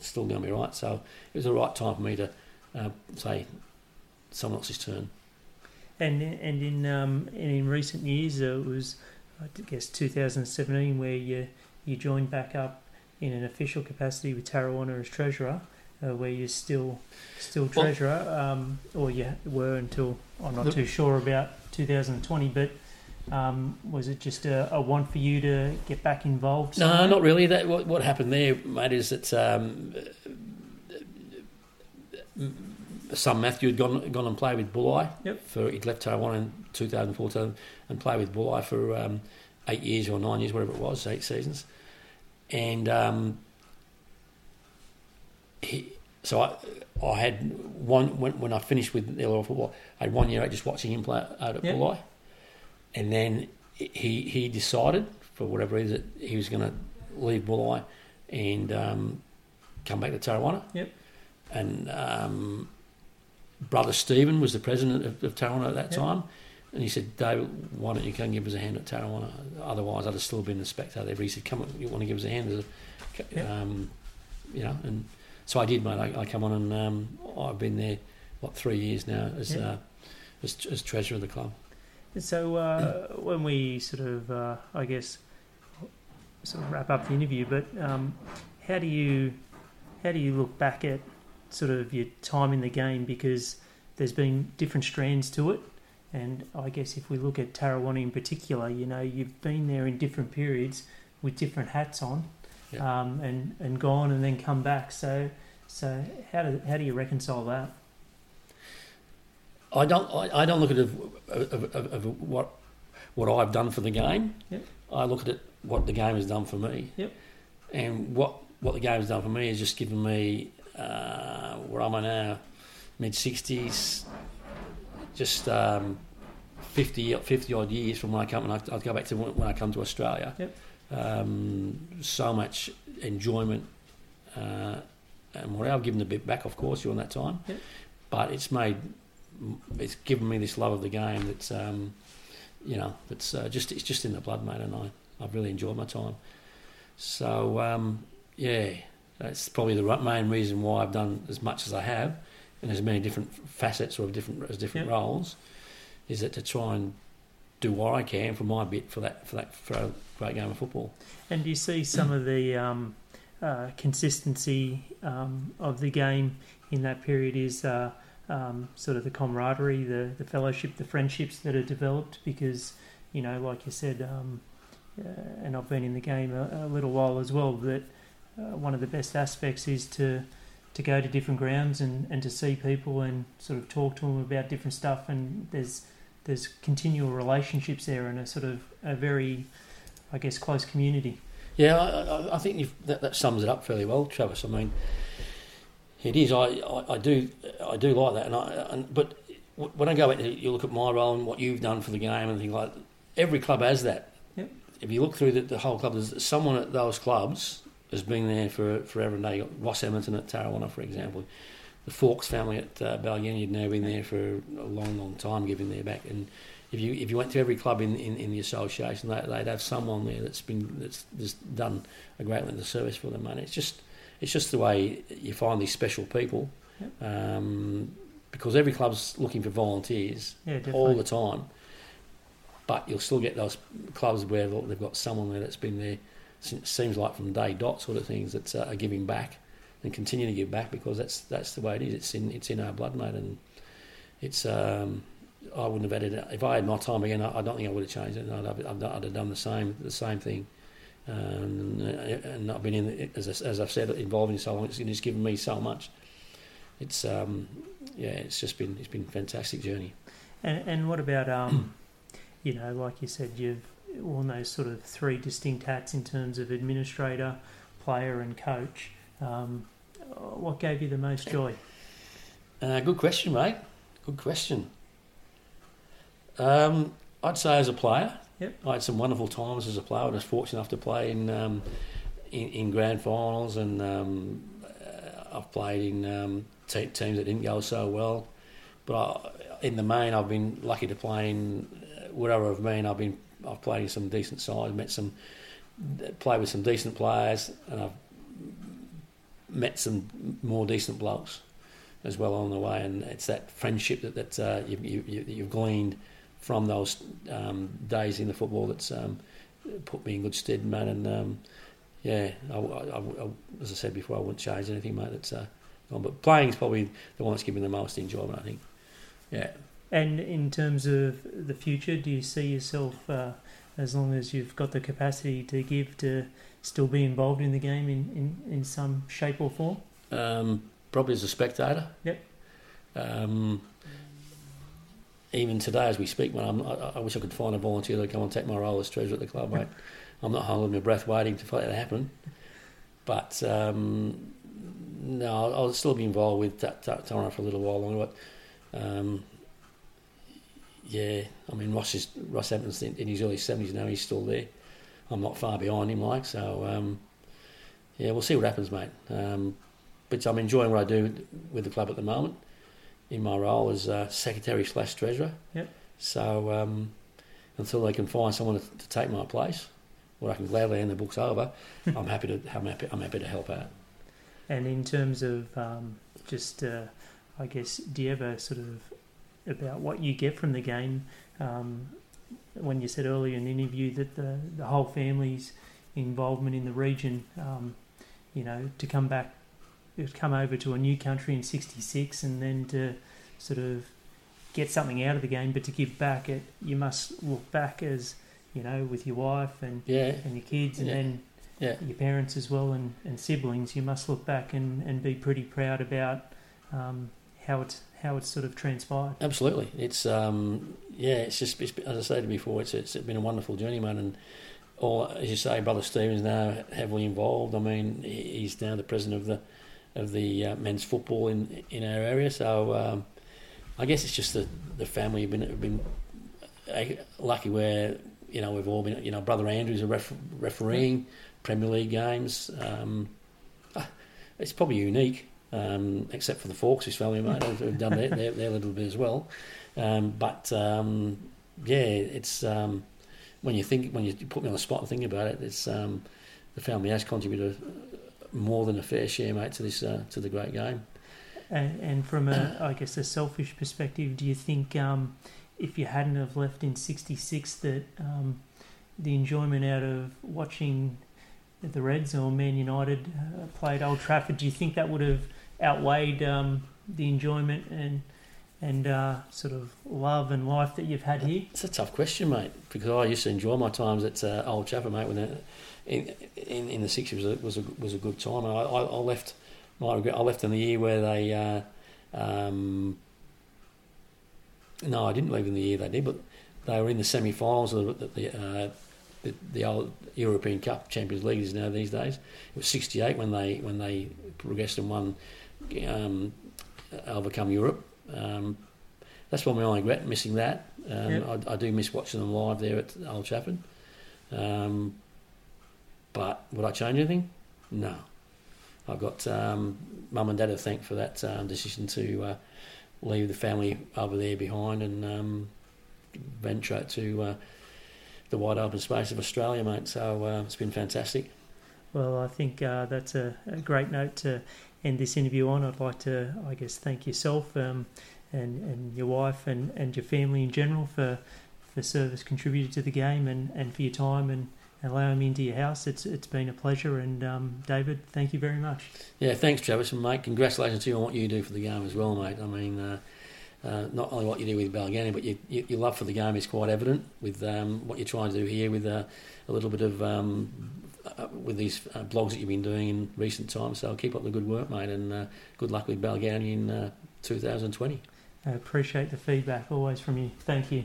B: still going to be right. So it was the right time for me to uh, say someone else's turn.
A: And and in um, and in recent years, uh, it was I guess 2017 where you you joined back up in an official capacity with Tarrawanna as treasurer, uh, where you're still still
B: Well-
A: treasurer, um, or you were until I'm not too sure about 2020. But um, was it just a, a want for you to get back involved?
B: No, not really. That what, what happened there, mate, is that um, son Matthew had gone gone and played with Bulli.
A: Yep.
B: For he'd left Taiwan in 2014 and played with Bulli for um, eight years or nine years, whatever it was, eight seasons. And um, he, so I I had one when, when I finished with Illawarra football, I had one year out just watching him play out at
A: Yep.
B: Bulli, and then he he decided for whatever reason that he was going to leave Bulli and um, come back to Tarrawanna.
A: Yep.
B: And um, brother Stephen was the president of, of Tarrawanna at that
A: Yep.
B: time. And he said, David, why don't you come give us a hand at Tarrawanna? Otherwise, I'd have still been the spectator. He said, come on, you want to give us a hand? As a,
A: Yep.
B: um, you know, and so I did, mate. I, I come on and um, I've been there, what, three years now as,
A: Yep.
B: uh, as, as treasurer of the club.
A: And So uh, [clears throat] when we sort of, uh, I guess, sort of wrap up the interview, but um, how do you how do you look back at sort of your time in the game because there's been different strands to it, and I guess if we look at Tarrawanna in particular, you know, you've been there in different periods with different hats on,
B: Yeah.
A: um, and and gone and then come back. So so how do how do you reconcile that?
B: I don't. I, I don't look at it of, of, of, of what what I've done for the game.
A: Yep.
B: I look at it what the game has done for me.
A: Yep.
B: And what what the game has done for me is just given me uh, where am I now, mid sixties, just um, 50, 50 odd years from when I come. And I, I'd go back to when, when I come to Australia.
A: Yep.
B: Um, so much enjoyment. Uh, and what I've given a bit back, of course, during that time.
A: Yep.
B: But it's made it's given me this love of the game that's um, you know that's uh, just it's just in the blood, mate, and I I've really enjoyed my time. So um, yeah, that's probably the main reason why I've done as much as I have, and as many different facets or different as different
A: Yep.
B: roles, is that to try and do what I can for my bit for that for that for a great game of football.
A: And do you see some of the um, uh, consistency um, of the game in that period is uh, um, sort of the camaraderie, the, the fellowship, the friendships that are developed? Because, you know, like you said, um, uh, and I've been in the game a, a little while as well, that uh, one of the best aspects is to to go to different grounds and, and to see people and sort of talk to them about different stuff and there's there's continual relationships there and a sort of a very I guess close community.
B: Yeah, I, I, think that, that sums it up fairly well, Travis. I mean, it is. I, I, I do I do like that, and I and, but when I go out, you look at my role and what you've done for the game and things like. Every club has that.
A: Yep.
B: If you look through the, the whole club, there's someone at those clubs has been there for forever and day. Ross Edmonton at Tarrawanna, for example. The Fawkes family at uh, had now been there for a long, long time, giving their back. And if you if you went to every club in, in, in the association, they, they'd have someone there that's been that's, that's done a great length of service for them. And it's just it's just the way you find these special people,
A: Yep.
B: um, because every club's looking for volunteers
A: Yeah,
B: all the time. But you'll still get those clubs where they've got someone there that's been there. Seems like from day dot sort of things that uh, are giving back and continue to give back because that's that's the way it is. It's in it's in our blood, mate, and it's. Um, I wouldn't have had it if I had my time again. I, I don't think I would have changed it. I'd have, I'd, have done the same the same thing. Um, and I've been in as, as I've said involved in so long. It's, it's given me so much. It's um, yeah, it's just been it's been a fantastic journey.
A: And and what about um, [clears throat] you know, like you said, you've worn those sort of three distinct hats in terms of administrator, player, and coach. Um, what gave you the most joy?
B: Uh, good question, mate. Good question. Um, I'd say as a player,
A: Yep.
B: I had some wonderful times as a player. I was fortunate enough to play in um, in, in grand finals, and um, uh, I've played in um, te- teams that didn't go so well. But I, in the main, I've been lucky to play in uh, wherever I've been. I've been I've played in some decent sides, met some, played with some decent players, and I've met some more decent blokes as well on the way, and it's that friendship that that uh, you, you, you- you've gleaned from those um, days in the football that's um, put me in good stead, man. And um, yeah, I, I- I- as I said before, I wouldn't change anything, mate. It's uh, gone. but playing is probably the one that's given the most enjoyment. I think. Yeah,
A: And in terms of the future, do you see yourself, uh, as long as you've got the capacity to give, to still be involved in the game in, in, in some shape or form?
B: um, probably as a spectator.
A: Yep.
B: Um, even today, as we speak, man, I'm, I, I wish I could find a volunteer to come and take my role as treasurer at the club, mate. [laughs] I'm not holding my breath waiting for that to happen. But um, no, I'll, I'll still be involved with Ta- Tarrant for a little while longer. But um, yeah, I mean, Ross is Ross Evans in, in his early seventies now. He's still there. I'm not far behind him, like so. Um, yeah, we'll see what happens, mate. Um, but I'm enjoying what I do with the club at the moment in my role as uh, secretary slash treasurer.
A: Yep.
B: So um, until they can find someone to, to take my place, where I can gladly hand the books over, [laughs] I'm happy to I'm happy, I'm happy to help out.
A: And in terms of um, just, uh, I guess, do you ever sort of about what you get from the game? Um, when you said earlier in the interview that the the whole family's involvement in the region, um, you know, to come back, to come over to a new country in '66, and then to sort of get something out of the game, but to give back, it you must look back as you know with your wife and
B: Yeah,
A: and your kids, and
B: Yeah.
A: then
B: yeah,
A: your parents as well and, and siblings, you must look back and, and be pretty proud about um, how it's how it's sort of transpired.
B: absolutely. It's um, yeah, it's just it's, as I said before, it's it's been a wonderful journey, man, and. All, as you say, Brother Stevens now heavily involved. I mean, he's now the president of the of the uh, men's football in in our area. So um, I guess it's just the the family have been have been uh, lucky where you know we've all been. You know, brother Andrew's a ref, refereeing Premier League games. Um, ah, it's probably unique, um, except for the Fawkes, his family mate, who've who've done their, their, their little bit as well. Um, but um, yeah, it's um, when you think when you put me on the spot and think about it, it's um, the family has contributed more than a fair share, mate, to this uh, to the great game.
A: And, and from a, I guess, a selfish perspective, do you think um, if you hadn't have left in '66, that um, the enjoyment out of watching the Reds or Man United uh, play at Old Trafford, do you think that would have outweighed um, the enjoyment and and uh, sort of love and life that you've had here?
B: It's a tough question, mate, because I used to enjoy my times at uh, Old Trafford, mate. When in, in in the sixties was a, was a was a good time. I, I, I left my regret. I left in the year where they. Uh, um, no, I didn't leave in the year they did, but they were in the semi-finals of the the, uh, the, the old European Cup Champions League is now these days. It was '68 when they when they progressed and won, um, overcome Europe. Um, that's probably my only regret, missing that. Um,
A: Yep.
B: I, I do miss watching them live there at Old Trafford. Um, but would I change anything? No. I've got um, mum and dad to thank for that um, decision to uh, leave the family over there behind and um, venture out to uh, the wide open space of Australia, mate. So uh, it's been fantastic.
A: Well, I think uh, that's a, a great note to end this interview on. I'd like to, I guess, thank yourself um, and, and your wife and, and your family in general for for service contributed to the game and, and for your time and allowing me into your house. It's it's been a pleasure. And um, David, thank you very much.
B: Yeah, thanks, Travis, and mate, congratulations to you on what you do for the game as well, mate. I mean, uh, uh, not only what you do with Balgownie, but you, you, your love for the game is quite evident with um, what you're trying to do here with uh, a little bit of um, uh, with these uh, blogs that you've been doing in recent times. So keep up the good work, mate, and uh, good luck with Balgownie in uh, 2020.
A: I appreciate the feedback always from you. Thank you.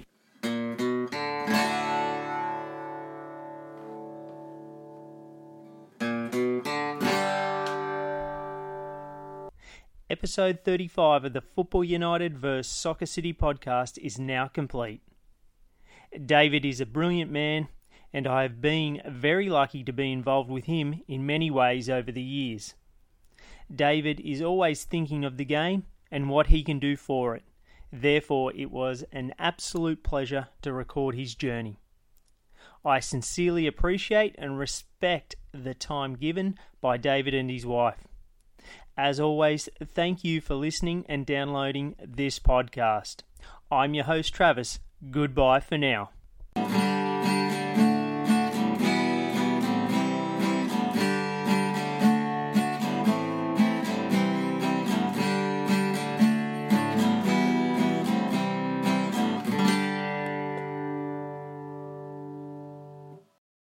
A: Episode 35 of the Football United vs Soccer City podcast is now complete. David is a brilliant man, and I have been very lucky to be involved with him in many ways over the years. David is always thinking of the game and what he can do for it. Therefore, it was an absolute pleasure to record his journey. I sincerely appreciate and respect the time given by David and his wife. As always, thank you for listening and downloading this podcast. I'm your host, Travis. Goodbye for now.